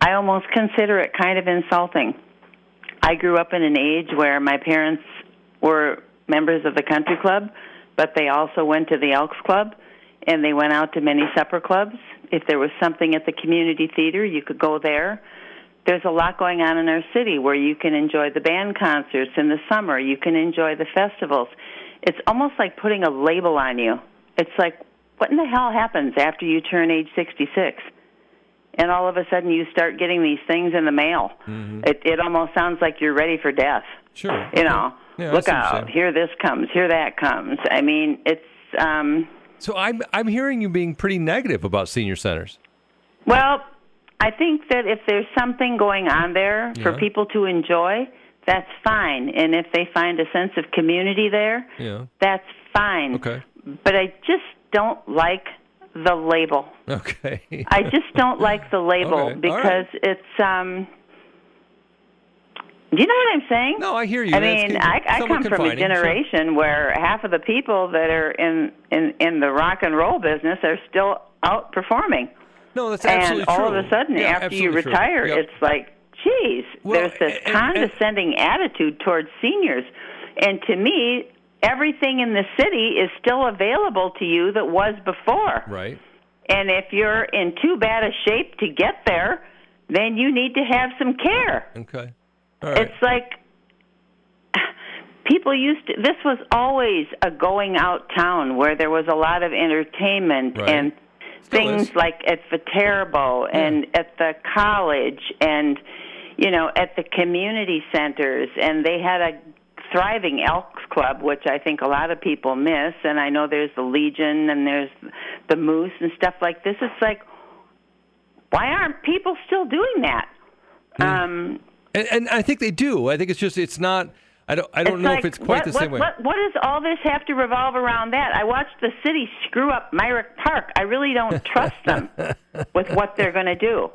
I almost consider it kind of insulting. I grew up in an age where my parents were members of the country club, but they also went to the Elks Club and they went out to many supper clubs. If there was something at the community theater, you could go there. There's a lot going on in our city where you can enjoy the band concerts in the summer, you can enjoy the festivals. It's almost like putting a label on you. It's like, what in the hell happens after you turn age 66? And all of a sudden you start getting these things in the mail. Mm-hmm. It it almost sounds like you're ready for death. Sure. You know, Yeah, look see what you're out, saying. here this comes, here that comes. I mean, it's um So I'm I'm hearing you being pretty negative about senior centers. Well, I think that if there's something going on there for Yeah. people to enjoy, that's fine. And if they find a sense of community there, Yeah. that's fine. Okay. But I just don't like the label. Okay. I just don't like the label *laughs* Okay, because it's um do you know what I'm saying? No, I hear you. I That's mean, con- I, I come from a generation where half of the people that are in, in in the rock and roll business are still out performing. No, that's absolutely and all true. of a sudden, Yeah, after you retire, Yep. it's like, geez, there's this condescending attitude towards seniors. And to me, everything in the city is still available to you that was before. Right. And if you're in too bad a shape to get there, then you need to have some care. Okay. Right. It's like people used to, this was always a going out town where there was a lot of entertainment Right. and Still things is. like at Viterbo and at the college and you know at the community centers and they had a thriving elks club which i think a lot of people miss and i know there's the legion and there's the moose and stuff like this it's like why aren't people still doing that um And, and I think they do. I think it's just it's not. I don't. I don't it's know like, if it's quite what, the what, same way. What, what does all this have to revolve around that? I watched the city screw up Myrick Park. I really don't trust them *laughs* with what they're going to do.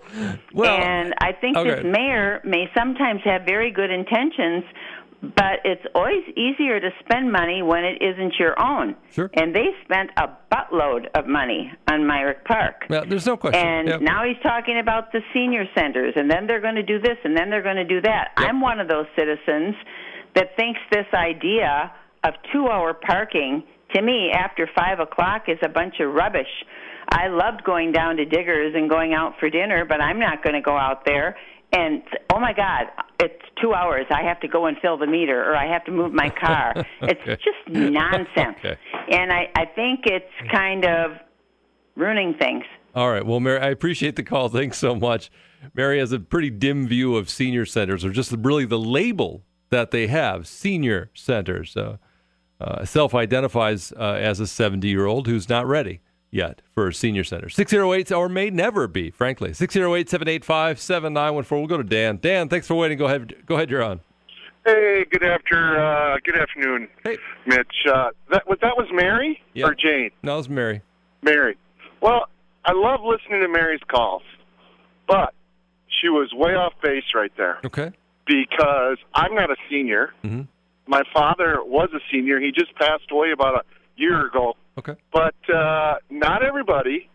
Well, and I think okay. this mayor may sometimes have very good intentions, but it's always easier to spend money when it isn't your own. Sure. And they spent a buttload of money on Myrick Park. Well, there's no question. And Yep. now he's talking about the senior centers, and then they're going to do this, and then they're going to do that. I'm one of those citizens that thinks this idea of two hour parking, to me, after 5 o'clock, is a bunch of rubbish. I loved going down to Diggers and going out for dinner, but I'm not going to go out there and, oh my God, it's two hours. I have to go and fill the meter, or I have to move my car. *laughs* It's just nonsense. Okay. And I, I think it's kind of ruining things. All right. Well, Mary, I appreciate the call. Thanks so much. Mary has a pretty dim view of senior centers, or just really the label that they have, senior centers. Uh, uh, self-identifies uh, as a 70-year-old who's not ready yet for a senior center. 608 or may never be, frankly. 608-785-7914. We'll go to Dan. Dan, thanks for waiting. Go ahead. Go ahead. You're on. Hey, good after uh, good afternoon, hey. Mitch. Uh, that was that was Mary Yeah. or Jane? No, it was Mary. Mary. Well, I love listening to Mary's calls, but she was way off base right there Okay. because I'm not a senior. Mm-hmm. My father was a senior. He just passed away about a year ago. Okay. But uh, not everybody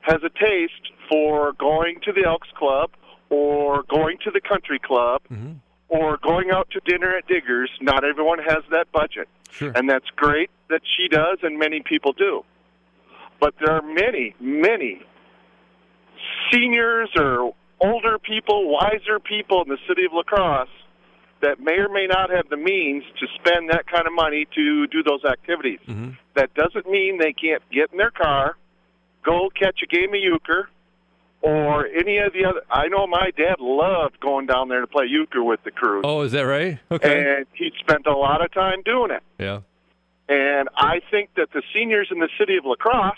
has a taste for going to the Elks Club or going to the country club Mm-hmm. or going out to dinner at Diggers. Not everyone has that budget. Sure. And that's great that she does, and many people do. But there are many, many seniors or older people, wiser people in the city of La Crosse that may or may not have the means to spend that kind of money to do those activities. Mm-hmm. That doesn't mean they can't get in their car, go catch a game of euchre, or any of the other. I know my dad loved going down there to play euchre with the crew, Oh, is that right? Okay. and he spent a lot of time doing it. yeah. And I think that the seniors in the city of La Crosse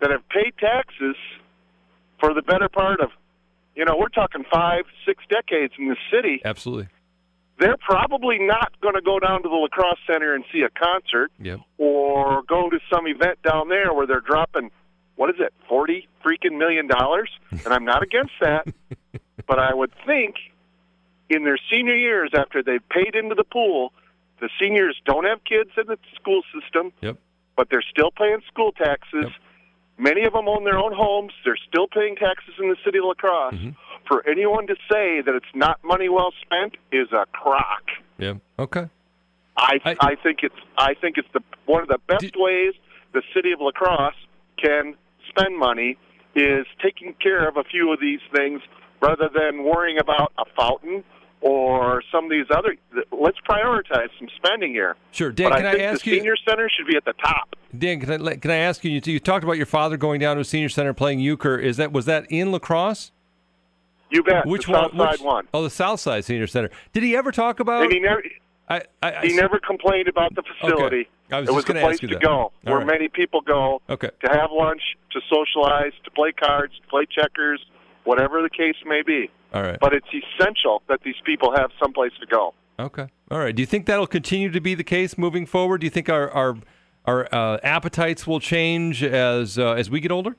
that have paid taxes for the better part of, you know, we're talking five, six decades in the city, Absolutely. They're probably not going to go down to the La Crosse center and see a concert Yep. or go to some event down there where they're dropping, what is it, 40 freaking million dollars? *laughs* And I'm not against that, but I would think in their senior years after they've paid into the pool, the seniors don't have kids in the school system, Yep. but they're still paying school taxes. Many of them own their own homes. They're still paying taxes in the city of La Crosse Mm-hmm. For anyone to say that it's not money well spent is a crock. Yeah. Okay. I I, think it's I think it's the one of the best ways the city of La Crosse can spend money is taking care of a few of these things rather than worrying about a fountain or some of these other. Let's prioritize some spending here. Sure. Dan, but can I I ask the you- senior center should be at the top. Dan, can I can I ask you? You, you talked about your father going down to a senior center playing euchre. Is that was that in La Crosse? You bet. Which the one? Which- one. Oh, the South Side Senior Center. Did he ever talk about? And he never I, I, I he never complained about the facility. I was it was gonna place ask you to that. go, All where right. many people go Okay. to have lunch, to socialize, to play cards, to play checkers, whatever the case may be. All right. But it's essential that these people have someplace to go. Okay. All right. Do you think that'll continue to be the case moving forward? Do you think our our our uh, appetites will change as uh, as we get older?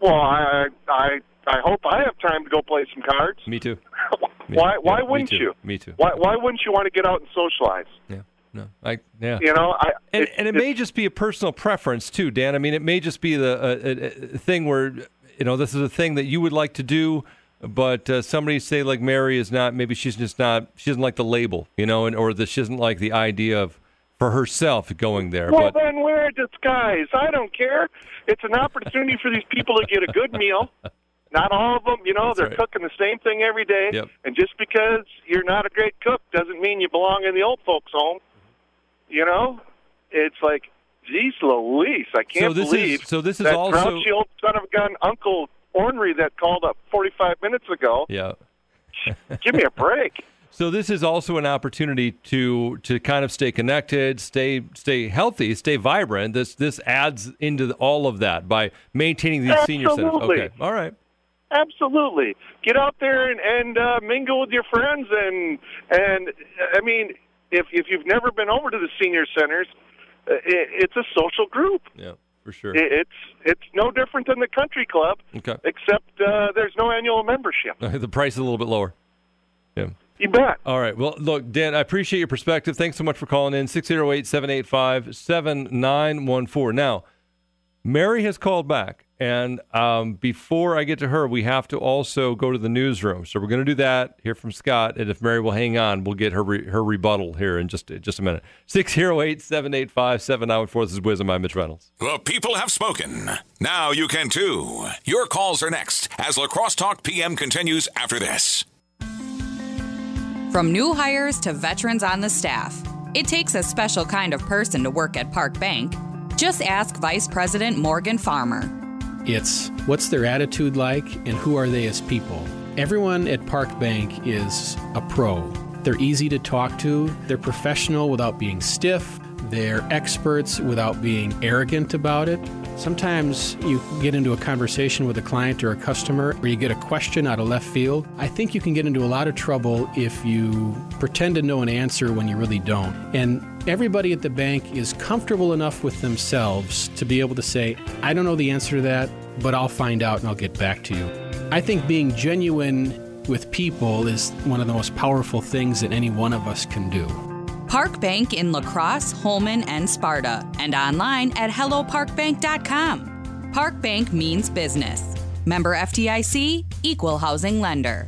Well, I I I hope I have time to go play some cards. Me too. *laughs* Me- Why why yeah, wouldn't too. you? Me too. Why why wouldn't you want to get out and socialize? Yeah. No. I yeah. You know, I and, it- and it may just be a personal preference too, Dan. I mean, it may just be the uh, a, a thing where you know this is a thing that you would like to do, but uh, somebody say like Mary is not. Maybe she's just not. She doesn't like the label, you know, and or that she doesn't like the idea of for herself going there. Well, but then wear a disguise. I don't care. It's an opportunity for these people to get a good meal. *laughs* Not all of them, you know, they're right. cooking the same thing every day. Yep. And just because you're not a great cook doesn't mean you belong in the old folks' home. Mm-hmm. You know, it's like, geez, Louise, I can't So this is- believe so this is that also- grouchy old son of a gun, Uncle Ornery, that called up 45 minutes ago. yeah. Give me a break. *laughs* So this is also an opportunity to to kind of stay connected, stay stay healthy, stay vibrant. This this adds into the, all of that by maintaining these senior centers. Okay, all right. Absolutely. Get out there and, and uh, mingle with your friends and and I mean, if if you've never been over to the senior centers, uh, it, it's a social group. Yeah, for sure. It, it's it's no different than the country club, Okay. except uh, there's no annual membership. *laughs* the price is a little bit lower. Yeah. You bet. All right. Well, look, Dan, I appreciate your perspective. Thanks so much for calling in. 608 785 7914. Now, Mary has called back. And um, before I get to her, we have to also go to the newsroom. So we're going to do that, hear from Scott. And if Mary will hang on, we'll get her re- her rebuttal here in just, just a minute. 608 785 7914. This is WIZM. I'm Mitch Reynolds. The people have spoken. Now you can too. Your calls are next as La Crosse Talk PM continues after this. From new hires to veterans on the staff, it takes a special kind of person to work at Park Bank. Just ask Vice President Morgan Farmer. It's what's their attitude like and who are they as people. Everyone at Park Bank is a pro. They're easy to talk to, they're professional without being stiff, they're experts without being arrogant about it. Sometimes you get into a conversation with a client or a customer, or you get a question out of left field. I think you can get into a lot of trouble if you pretend to know an answer when you really don't. And everybody at the bank is comfortable enough with themselves to be able to say, I don't know the answer to that, but I'll find out and I'll get back to you. I think being genuine with people is one of the most powerful things that any one of us can do. Park Bank in Lacrosse, Holmen, and Sparta, and online at helloparkbank.com. Park Bank means business. Member FDIC, equal housing lender.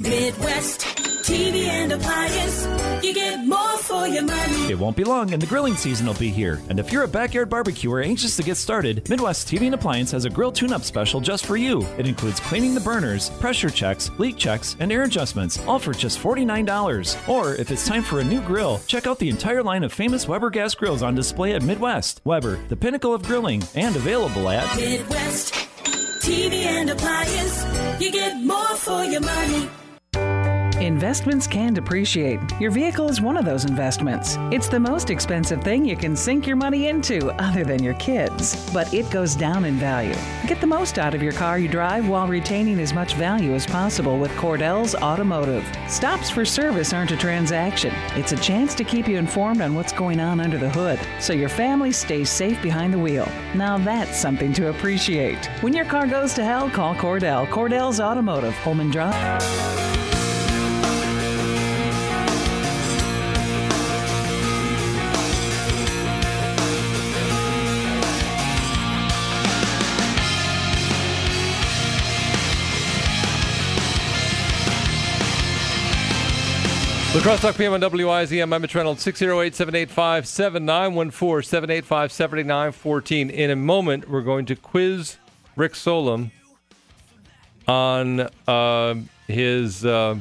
Midwest TV and appliance. You get more for your money. It won't be long and the grilling season will be here. And if you're a backyard barbecuer anxious to get started, Midwest TV and Appliance has a grill tune up special just for you. It includes cleaning the burners, pressure checks, leak checks, and air adjustments, all for just $49. Or if it's time for a new grill, check out the entire line of famous Weber gas grills on display at Midwest. Weber, the pinnacle of grilling, and available at Midwest TV and appliance. You get more for your money. Investments can depreciate. Your vehicle is one of those investments. It's the most expensive thing you can sink your money into, other than your kids. But it goes down in value. Get the most out of your car you drive while retaining as much value as possible with Cordell's Automotive. Stops for service aren't a transaction, it's a chance to keep you informed on what's going on under the hood so your family stays safe behind the wheel. Now that's something to appreciate. When your car goes to hell, call Cordell. Cordell's Automotive, Holmen Drive. La Crosse Talk PM on WIZM. I'm Mitch Reynolds, 608 785 7914 785 7914. In a moment, we're going to quiz Rick Solom on uh, his uh,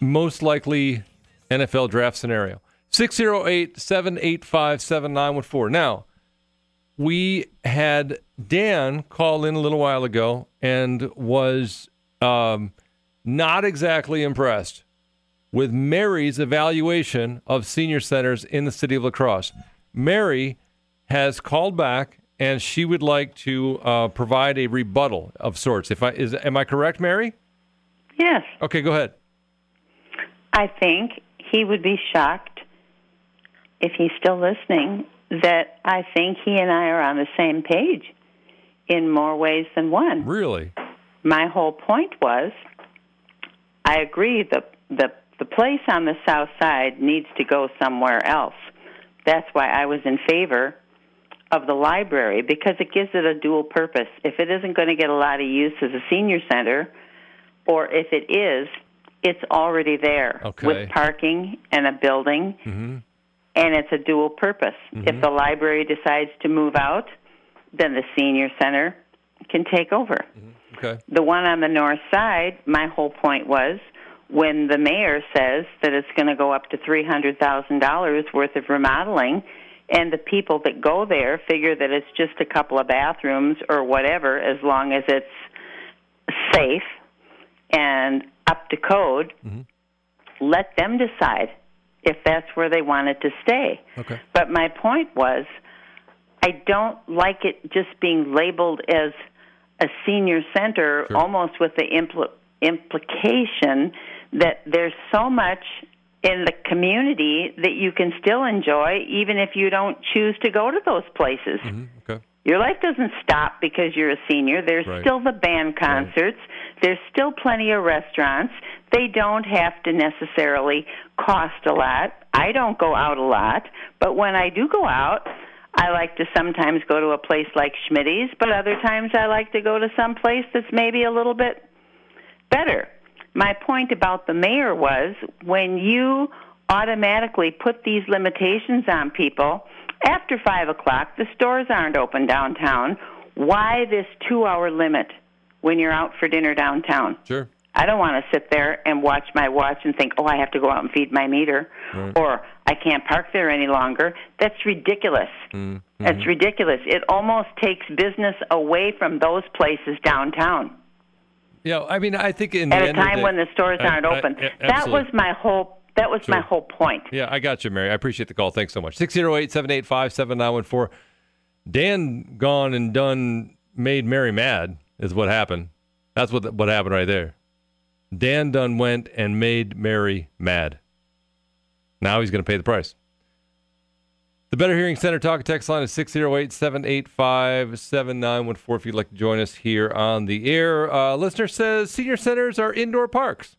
most likely NFL draft scenario. 608 785 7914. Now, we had Dan call in a little while ago and was um, not exactly impressed with Mary's evaluation of senior centers in the city of La Crosse. Mary has called back and she would like to uh, provide a rebuttal of sorts. If I is, am I correct, Mary? Yes. Okay, go ahead. I think he would be shocked if he's still listening that I think he and I are on the same page in more ways than one. Really? My whole point was I agree the the the place on the south side needs to go somewhere else. That's why I was in favor of the library because it gives it a dual purpose. If it isn't going to get a lot of use as a senior center, or if it is, it's already there Okay. with parking and a building, Mm-hmm. and it's a dual purpose. If the library decides to move out, then the senior center can take over. Okay. The one on the north side, my whole point was when the mayor says that it's going to go up to $300,000 worth of remodeling, and the people that go there figure that it's just a couple of bathrooms or whatever, as long as it's safe and up to code, mm-hmm. let them decide if that's where they wanted to stay. Okay. But my point was, I don't like it just being labeled as a senior center, almost with the impl- implication that there's so much in the community that you can still enjoy, even if you don't choose to go to those places. Mm-hmm. Okay. Your life doesn't stop because you're a senior. There's Right. still the band concerts. There's still plenty of restaurants. They don't have to necessarily cost a lot. I don't go out a lot, but when I do go out, I like to sometimes go to a place like Schmitty's, but other times I like to go to some place that's maybe a little bit better. My point about the mayor was when you automatically put these limitations on people, after five o'clock, the stores aren't open downtown. Why this two hour limit when you're out for dinner downtown? Sure. I don't want to sit there and watch my watch and think, oh, I have to go out and feed my meter, Right. or I can't park there any longer. That's ridiculous. Mm-hmm. That's ridiculous. It almost takes business away from those places downtown Yeah, I mean, I think in the at a time day- when the stores aren't I- open. I- that was my whole. That was my whole point. Yeah, I got you, Mary. I appreciate the call. Thanks so much. 608 785 7914. Dan gone and done made Mary mad is what happened. That's what what happened right there. Dan Dunn went and made Mary mad. Now he's going to pay the price. The Better Hearing Center talk text line is 608 785 7914 if you'd like to join us here on the air. Uh, listener says senior centers are indoor parks.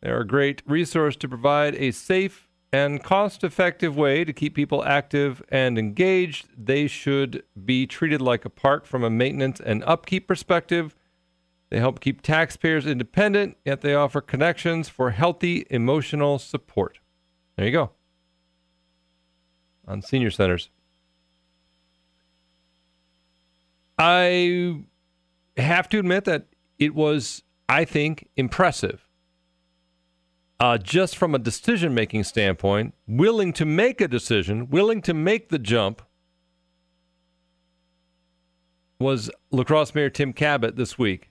They're a great resource to provide a safe and cost effective way to keep people active and engaged. They should be treated like a park from a maintenance and upkeep perspective. They help keep taxpayers independent, yet they offer connections for healthy emotional support. There you go. On senior centers. I have to admit that it was, I think, impressive. Uh, just from a decision making standpoint, willing to make a decision, willing to make the jump, was La Crosse Mayor Tim Kabat this week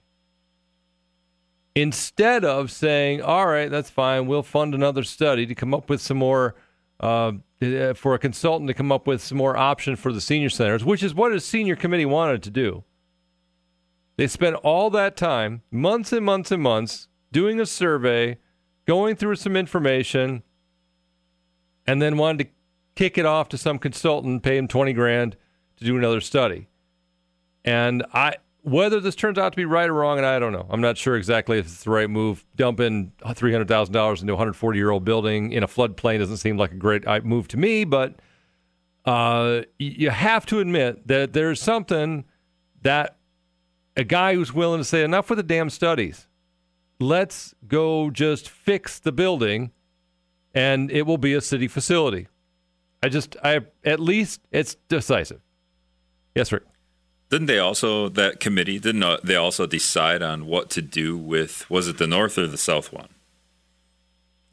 instead of saying, all right, that's fine, we'll fund another study to come up with some more, uh, for a consultant to come up with some more options for the senior centers, which is what a senior committee wanted to do. They spent all that time, months and months and months, doing a survey, going through some information, and then wanted to kick it off to some consultant, pay him 20 grand to do another study. And I, whether this turns out to be right or wrong, and I don't know. I'm not sure exactly if it's the right move. Dumping $300,000 into a 140 year old building in a floodplain doesn't seem like a great uh, move to me, but uh, you have to admit that there's something that a guy who's willing to say, enough with the damn studies. Let's go just fix the building and it will be a city facility. I just, I at least it's decisive. Yes, Rick. Didn't they also that committee? Didn't uh, they also decide on what to do with? Was it the north or the south one?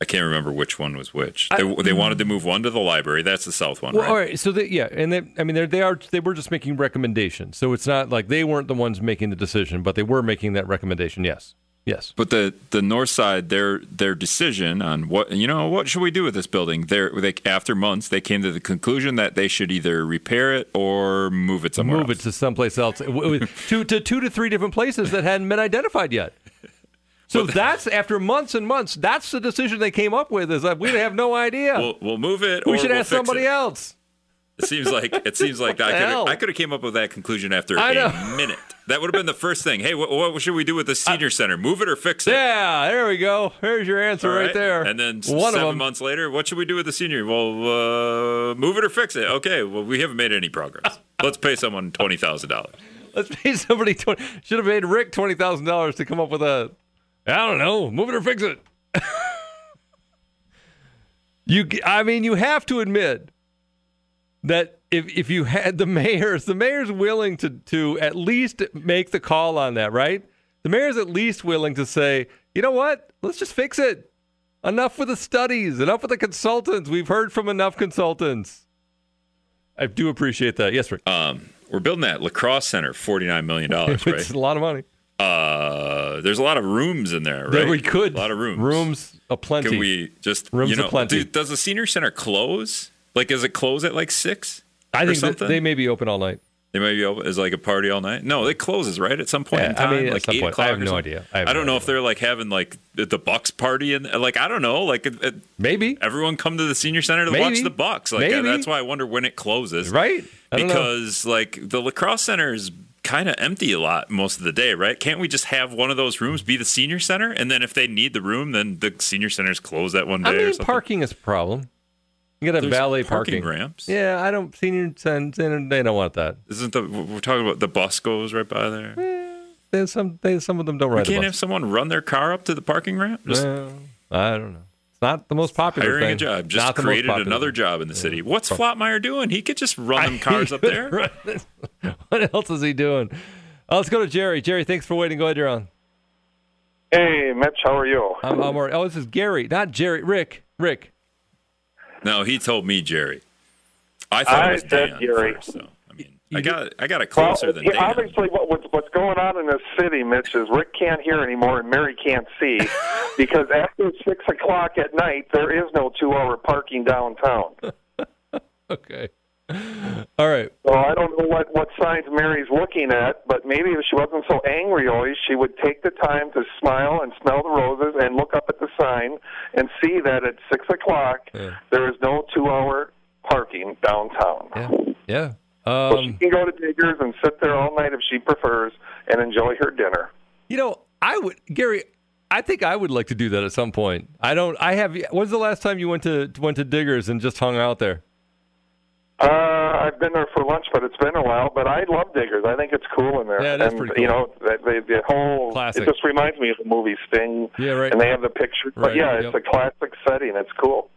I can't remember which one was which. They, they mm. wanted to move one to the library. That's the south one, well, right? All right. So they, yeah, and they, I mean, they are they were just making recommendations. So it's not like they weren't the ones making the decision, but they were making that recommendation. Yes. Yes. But the the north side, their their decision on what you know what should we do with this building? They're, they after months they came to the conclusion that they should either repair it or move it somewhere. Move else. it to someplace else, to to two to three different places that hadn't been identified yet. *laughs* So well, that's after months and months. That's the decision they came up with. Is that we have no idea. We'll, we'll move it. We should we'll ask somebody it. else. It seems like it seems like I could I could have came up with that conclusion after a minute. That would have been the first thing. Hey, what, what should we do with the senior center? Move it or fix it? Yeah, there we go. There's your answer right. right. there. And then One seven months later, what should we do with the senior? Well, uh, move it or fix it. Okay. Well, we haven't made any progress. *laughs* Let's pay someone twenty thousand dollars. Let's pay somebody twenty. Should have paid Rick twenty thousand dollars to come up with a. I don't know. Move it or fix it. *laughs* you. I mean, you have to admit that if if you had the mayor's the mayor's willing to to at least make the call on that, right? The mayor's at least willing to say, you know what? Let's just fix it. Enough with the studies, enough with the consultants. We've heard from enough consultants. I do appreciate that. Yes, Rick. Um, we're building that La Crosse Center, forty nine million dollars. *laughs* right? It's a lot of money. Uh, there's a lot of rooms in there, right? There we could a lot of rooms. Rooms aplenty. Can we just rooms you know, aplenty? Do, does the senior center close? Like, does it close at like six? I think something? they may be open all night. They may be open as like a party all night. No, it closes right at some point yeah, in time, I mean, like eight point. o'clock. I have no idea. I, I don't no know idea. if they're like having like the Bucks party and like I don't know, like it, it, maybe everyone come to the senior center to maybe. watch the Bucks. Like maybe. that's why I wonder when it closes, right? because like the La Crosse center is kind of empty a lot most of the day, right? Can't we just have one of those rooms be the senior center, and then if they need the room, then the senior center's close that one day I mean, or something? parking is a problem. You got to have There's valet parking parking. ramps. Yeah, I don't. Senior center, they don't want that. Isn't the we're talking about the bus goes right by there? There's some. They, some of them don't We ride. the can't bus. have someone run their car up to the parking ramp. Just Well, I don't know. It's not the most popular hiring thing. a job. Just Not the most created popular another thing. job in the city. What's Flotmeyer doing? He could just run them cars up there. *laughs* what else is he doing? Uh, let's go to Jerry. Jerry, thanks for waiting. Go ahead, you're on. Hey, Mitch, how are you? I'm, I'm all right. Oh, this is Gary, not Jerry. Rick. Rick. No, he told me Jerry. I thought I it was said Dan Gary. first, so I mean, I got I got it closer well, than yeah, Dan. Obviously, what, what's, what's going on in this city, Mitch, is Rick can't hear anymore and Mary can't see *laughs* because after 6 o'clock at night, there is no two hour parking downtown. *laughs* Okay. *laughs* All right. Well, I don't know what, what signs Mary's looking at, but maybe if she wasn't so angry always, she would take the time to smile and smell the roses and look up at the sign and see that at 6 o'clock there is no two hour parking downtown. Yeah. yeah so she Um, can go to Diggers and sit there all night if she prefers and enjoy her dinner. you know, I would, Gary. I think I would like to do that at some point. I don't. I have. When's the last time you went to went to Diggers and just hung out there? Uh, I've been there for lunch, but it's been a while. But I love Diggers. I think it's cool in there. Yeah, that's and pretty you know, the, the, the whole Classic. it just reminds me of the movie Sting. Yeah, right. And they have the picture. But Right, yeah, yep. it's a classic setting. It's cool.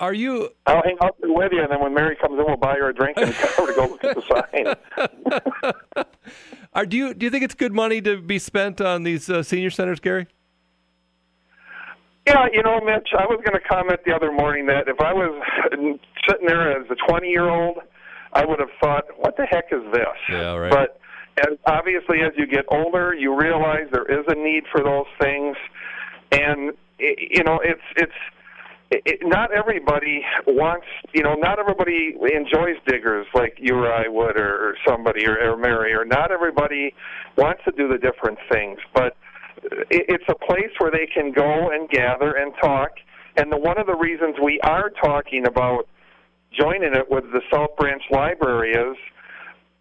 Are you? I'll hang out with you, and then when Mary comes in, we'll buy her a drink and *laughs* tell her to go look at the sign. *laughs* Are do you do you think it's good money to be spent on these uh, senior centers, Gary? Yeah, you know, Mitch, I was going to comment the other morning that if I was sitting there as a 20 year old, I would have thought, what the heck is this? Yeah, right. But as, obviously, as you get older, you realize there is a need for those things, and i you know, it's it's. It, it, not everybody wants, you know, not everybody enjoys diggers like you or I would, or, or somebody, or, or Mary, or not everybody wants to do the different things. But it, it's a place where they can go and gather and talk. And the, one of the reasons we are talking about joining it with the South Branch Library is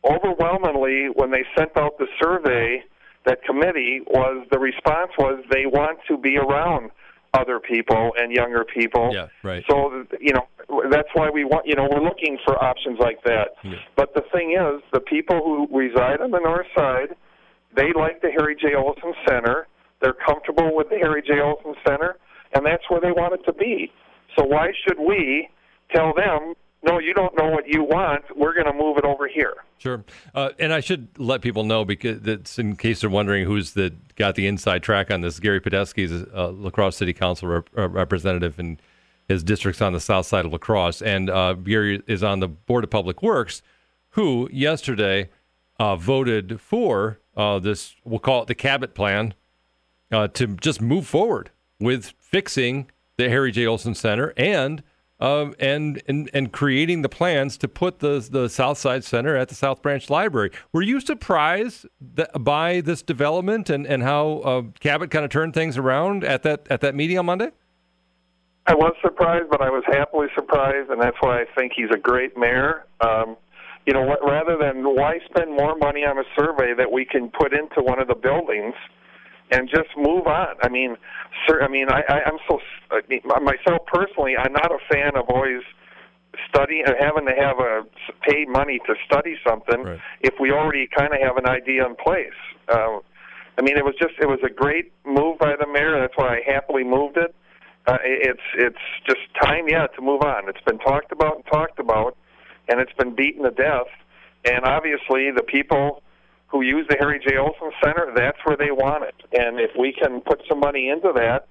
overwhelmingly when they sent out the survey, that committee was the response was they want to be around other people and younger people. Yeah, right. So you know that's why we want you know we're looking for options like that. But the thing is, the people who reside on the north side, they like the Harry J. Olson Center. They're comfortable with the Harry J. Olson Center, and that's where they want it to be. So why should we tell them, no, you don't know what you want. We're going to move it over here. Sure. Uh, and I should let people know because that's in case they're wondering who's the got the inside track on this. Gary Padesky is a La Crosse City Council rep, uh, representative and his district's on the south side of La Crosse. And uh, Gary is on the Board of Public Works, who yesterday uh, voted for uh, this, we'll call it the Kabat plan, uh, to just move forward with fixing the Harry J. Olson Center and um, and, and and creating the plans to put the the South Side Center at the South Branch Library. Were you surprised that, by this development and and how uh, Kabat kind of turned things around at that at that meeting on Monday? I was surprised, but I was happily surprised, and that's why I think he's a great mayor. Um, you know, rather than why spend more money on a survey that we can put into one of the buildings and just move on. I mean, sir, I mean, I, I, I'm so I mean, myself personally, I'm not a fan of always studying having to have a pay money to study something if we already kind of have an idea in place. Um, I mean, it was just it was a great move by the mayor. That's why I happily moved it. Uh, it's it's just time, yeah, to move on. It's been talked about and talked about, and it's been beaten to death. And obviously, the people who use the Harry J. Olson Center, that's where they want it. And if we can put some money into that,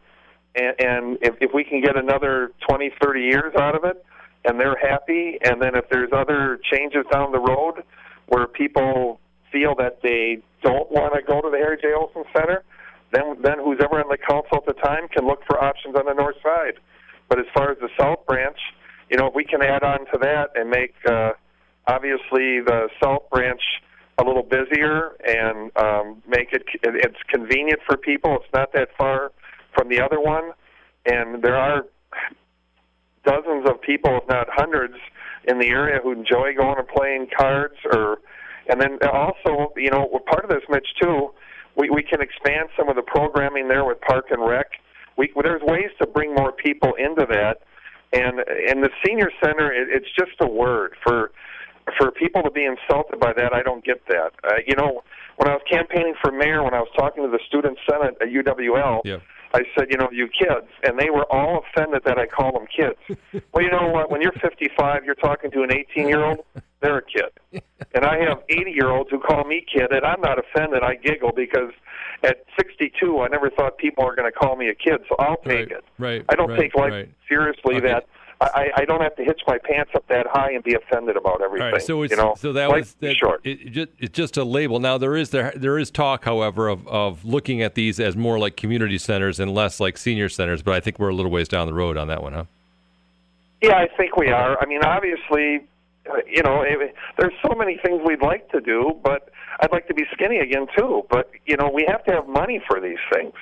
and, and if, if we can get another 20, 30 years out of it, and they're happy, and then if there's other changes down the road where people feel that they don't want to go to the Harry J. Olson Center, then then who's ever on the council at the time can look for options on the north side. But as far as the South Branch, you know, if we can add on to that and make uh, obviously the South Branch a little busier and um, make it it's convenient for people. It's not that far from the other one, and there are dozens of people, if not hundreds, in the area who enjoy going and playing cards. Or, and then also, you know, part of this, Mitch, too, we we can expand some of the programming there with Park and Rec. We there's ways to bring more people into that, and and the senior center, it, it's just a word for for people to be insulted by that, I don't get that. Uh, you know, when I was campaigning for mayor, when I was talking to the student senate at UWL, yeah. I said, you know, you kids, and they were all offended that I call them kids. *laughs* well, you know what? When you're 55, you're talking to an 18 year old. They're a kid, and I have *laughs* 80 year olds who call me kid, and I'm not offended. I giggle because at 62, I never thought people were going to call me a kid, so I'll take it. Right. I don't right, take life right. seriously Okay. that. I, I don't have to hitch my pants up that high and be offended about everything. right, so it's, you know, so that Life was that, short. It, it just, it's just a label. Now there is there there is talk, however, of of looking at these as more like community centers and less like senior centers. But I think we're a little ways down the road on that one, huh? Yeah, I think we are. I mean, obviously, uh, you know, it, there's so many things we'd like to do, but I'd like to be skinny again too. But you know, we have to have money for these things,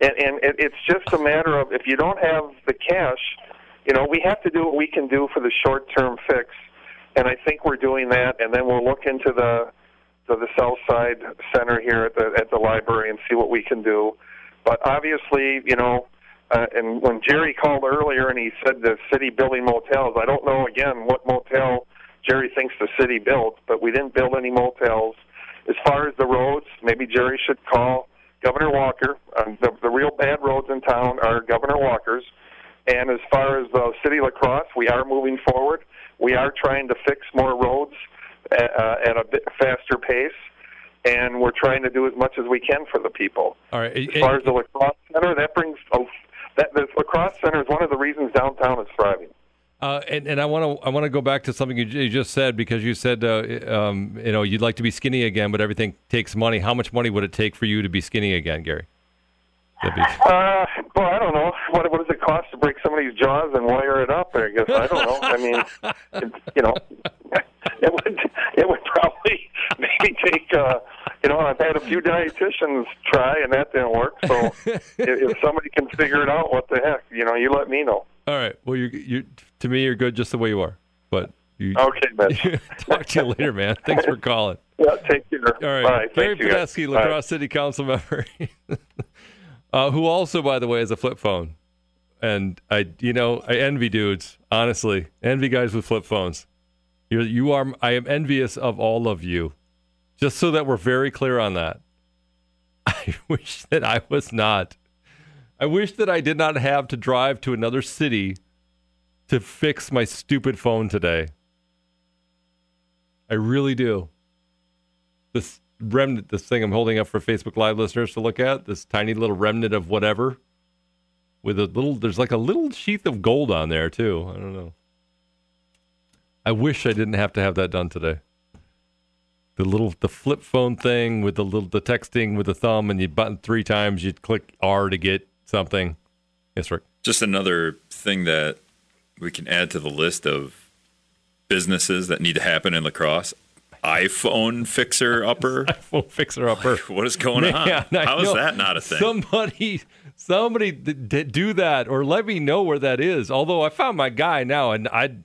and and it, it's just a matter of if you don't have the cash, you know, we have to do what we can do for the short-term fix, and I think we're doing that. And then we'll look into the to the South Side Center here at the at the library and see what we can do. But obviously, you know, uh, and when Jerry called earlier and he said the city building motels, I don't know again what motel Jerry thinks the city built, but we didn't build any motels. As far as the roads, maybe Jerry should call Governor Walker. Um, the, the real bad roads in town are Governor Walker's. And as far as the city of La Crosse, we are moving forward. We are trying to fix more roads at, uh, at a bit faster pace, and we're trying to do as much as we can for the people. All right. As far as the La Crosse center, that brings that the La Crosse center is one of the reasons downtown is thriving. Uh, and, and I want to I want to go back to something you, you just said because you said uh, um, you know you'd like to be skinny again, but everything takes money. How much money would it take for you to be skinny again, Gary? That'd be- Uh, well, I don't know. What, what does it cost to break somebody's jaws and wire it up? I guess I don't know. I mean, it, you know, *laughs* it would it would probably *laughs* maybe take. Uh, you know, I've had a few dietitians try, and that didn't work. So *laughs* if, if somebody can figure it out, what the heck? You know, you let me know. All right. Well, you you to me you're good just the way you are. But you Okay, Mitch. talk to you later, man. Thanks for calling. Yeah, take care. All right, Bye. Gary Thank you, guys. Bye. La Crosse City Council member, uh, who also, by the way, has a flip phone. And I, you know, I envy dudes. Honestly, envy guys with flip phones. You're, you are. I am envious of all of you. Just so that we're very clear on that. *laughs* I wish that I was not. I wish that I did not have to drive to another city to fix my stupid phone today. I really do. This remnant, this thing I'm holding up for Facebook Live listeners to look at, this tiny little remnant of whatever, with a little, there's like a little sheath of gold on there too. I don't know. I wish I didn't have to have that done today. The little, the flip phone thing with the little, the texting with the thumb, and you button three times, you click R to get something. Yes, Rick. Just another thing that we can add to the list of businesses that need to happen in La Crosse. iPhone fixer upper. *laughs* iPhone fixer upper. What is going Man, on? I How is know. that not a thing? Somebody, somebody d- d- do that or let me know where that is. Although I found my guy now, and I,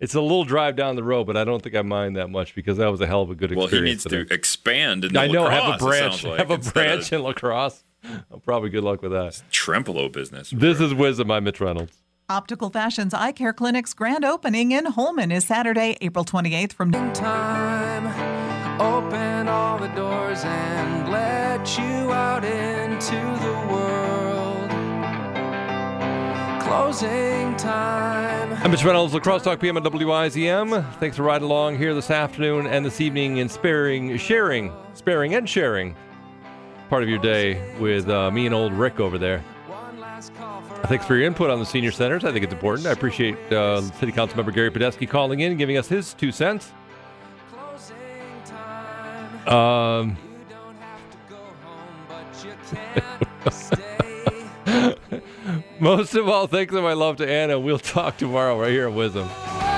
it's a little drive down the road, but I don't think I mind that much because that was a hell of a good experience. well, he needs to expand. Into I know. Have a branch. like, have a branch of in La Crosse. Well, probably good luck with that. Trempealeau business. This is WIZM. I'm Mitch Reynolds. Optical Fashion's Eye Care Clinic's grand opening in Holmen is Saturday, April 28th from time. Open all the doors and let you out into the world. Closing time. I'm Mitch Reynolds, La Crosse Talk PM at WIZM. Thanks for riding along here this afternoon and this evening and sparing, sharing, sparing and sharing part of your day with uh, me and old Rick over there. Thanks for your input on the senior centers. I think it's important. I appreciate uh, City Council member Gary Padesky calling in giving us his two cents. Um, *laughs* most of all, thanks of my love to Anna. We'll talk tomorrow right here at WIZM.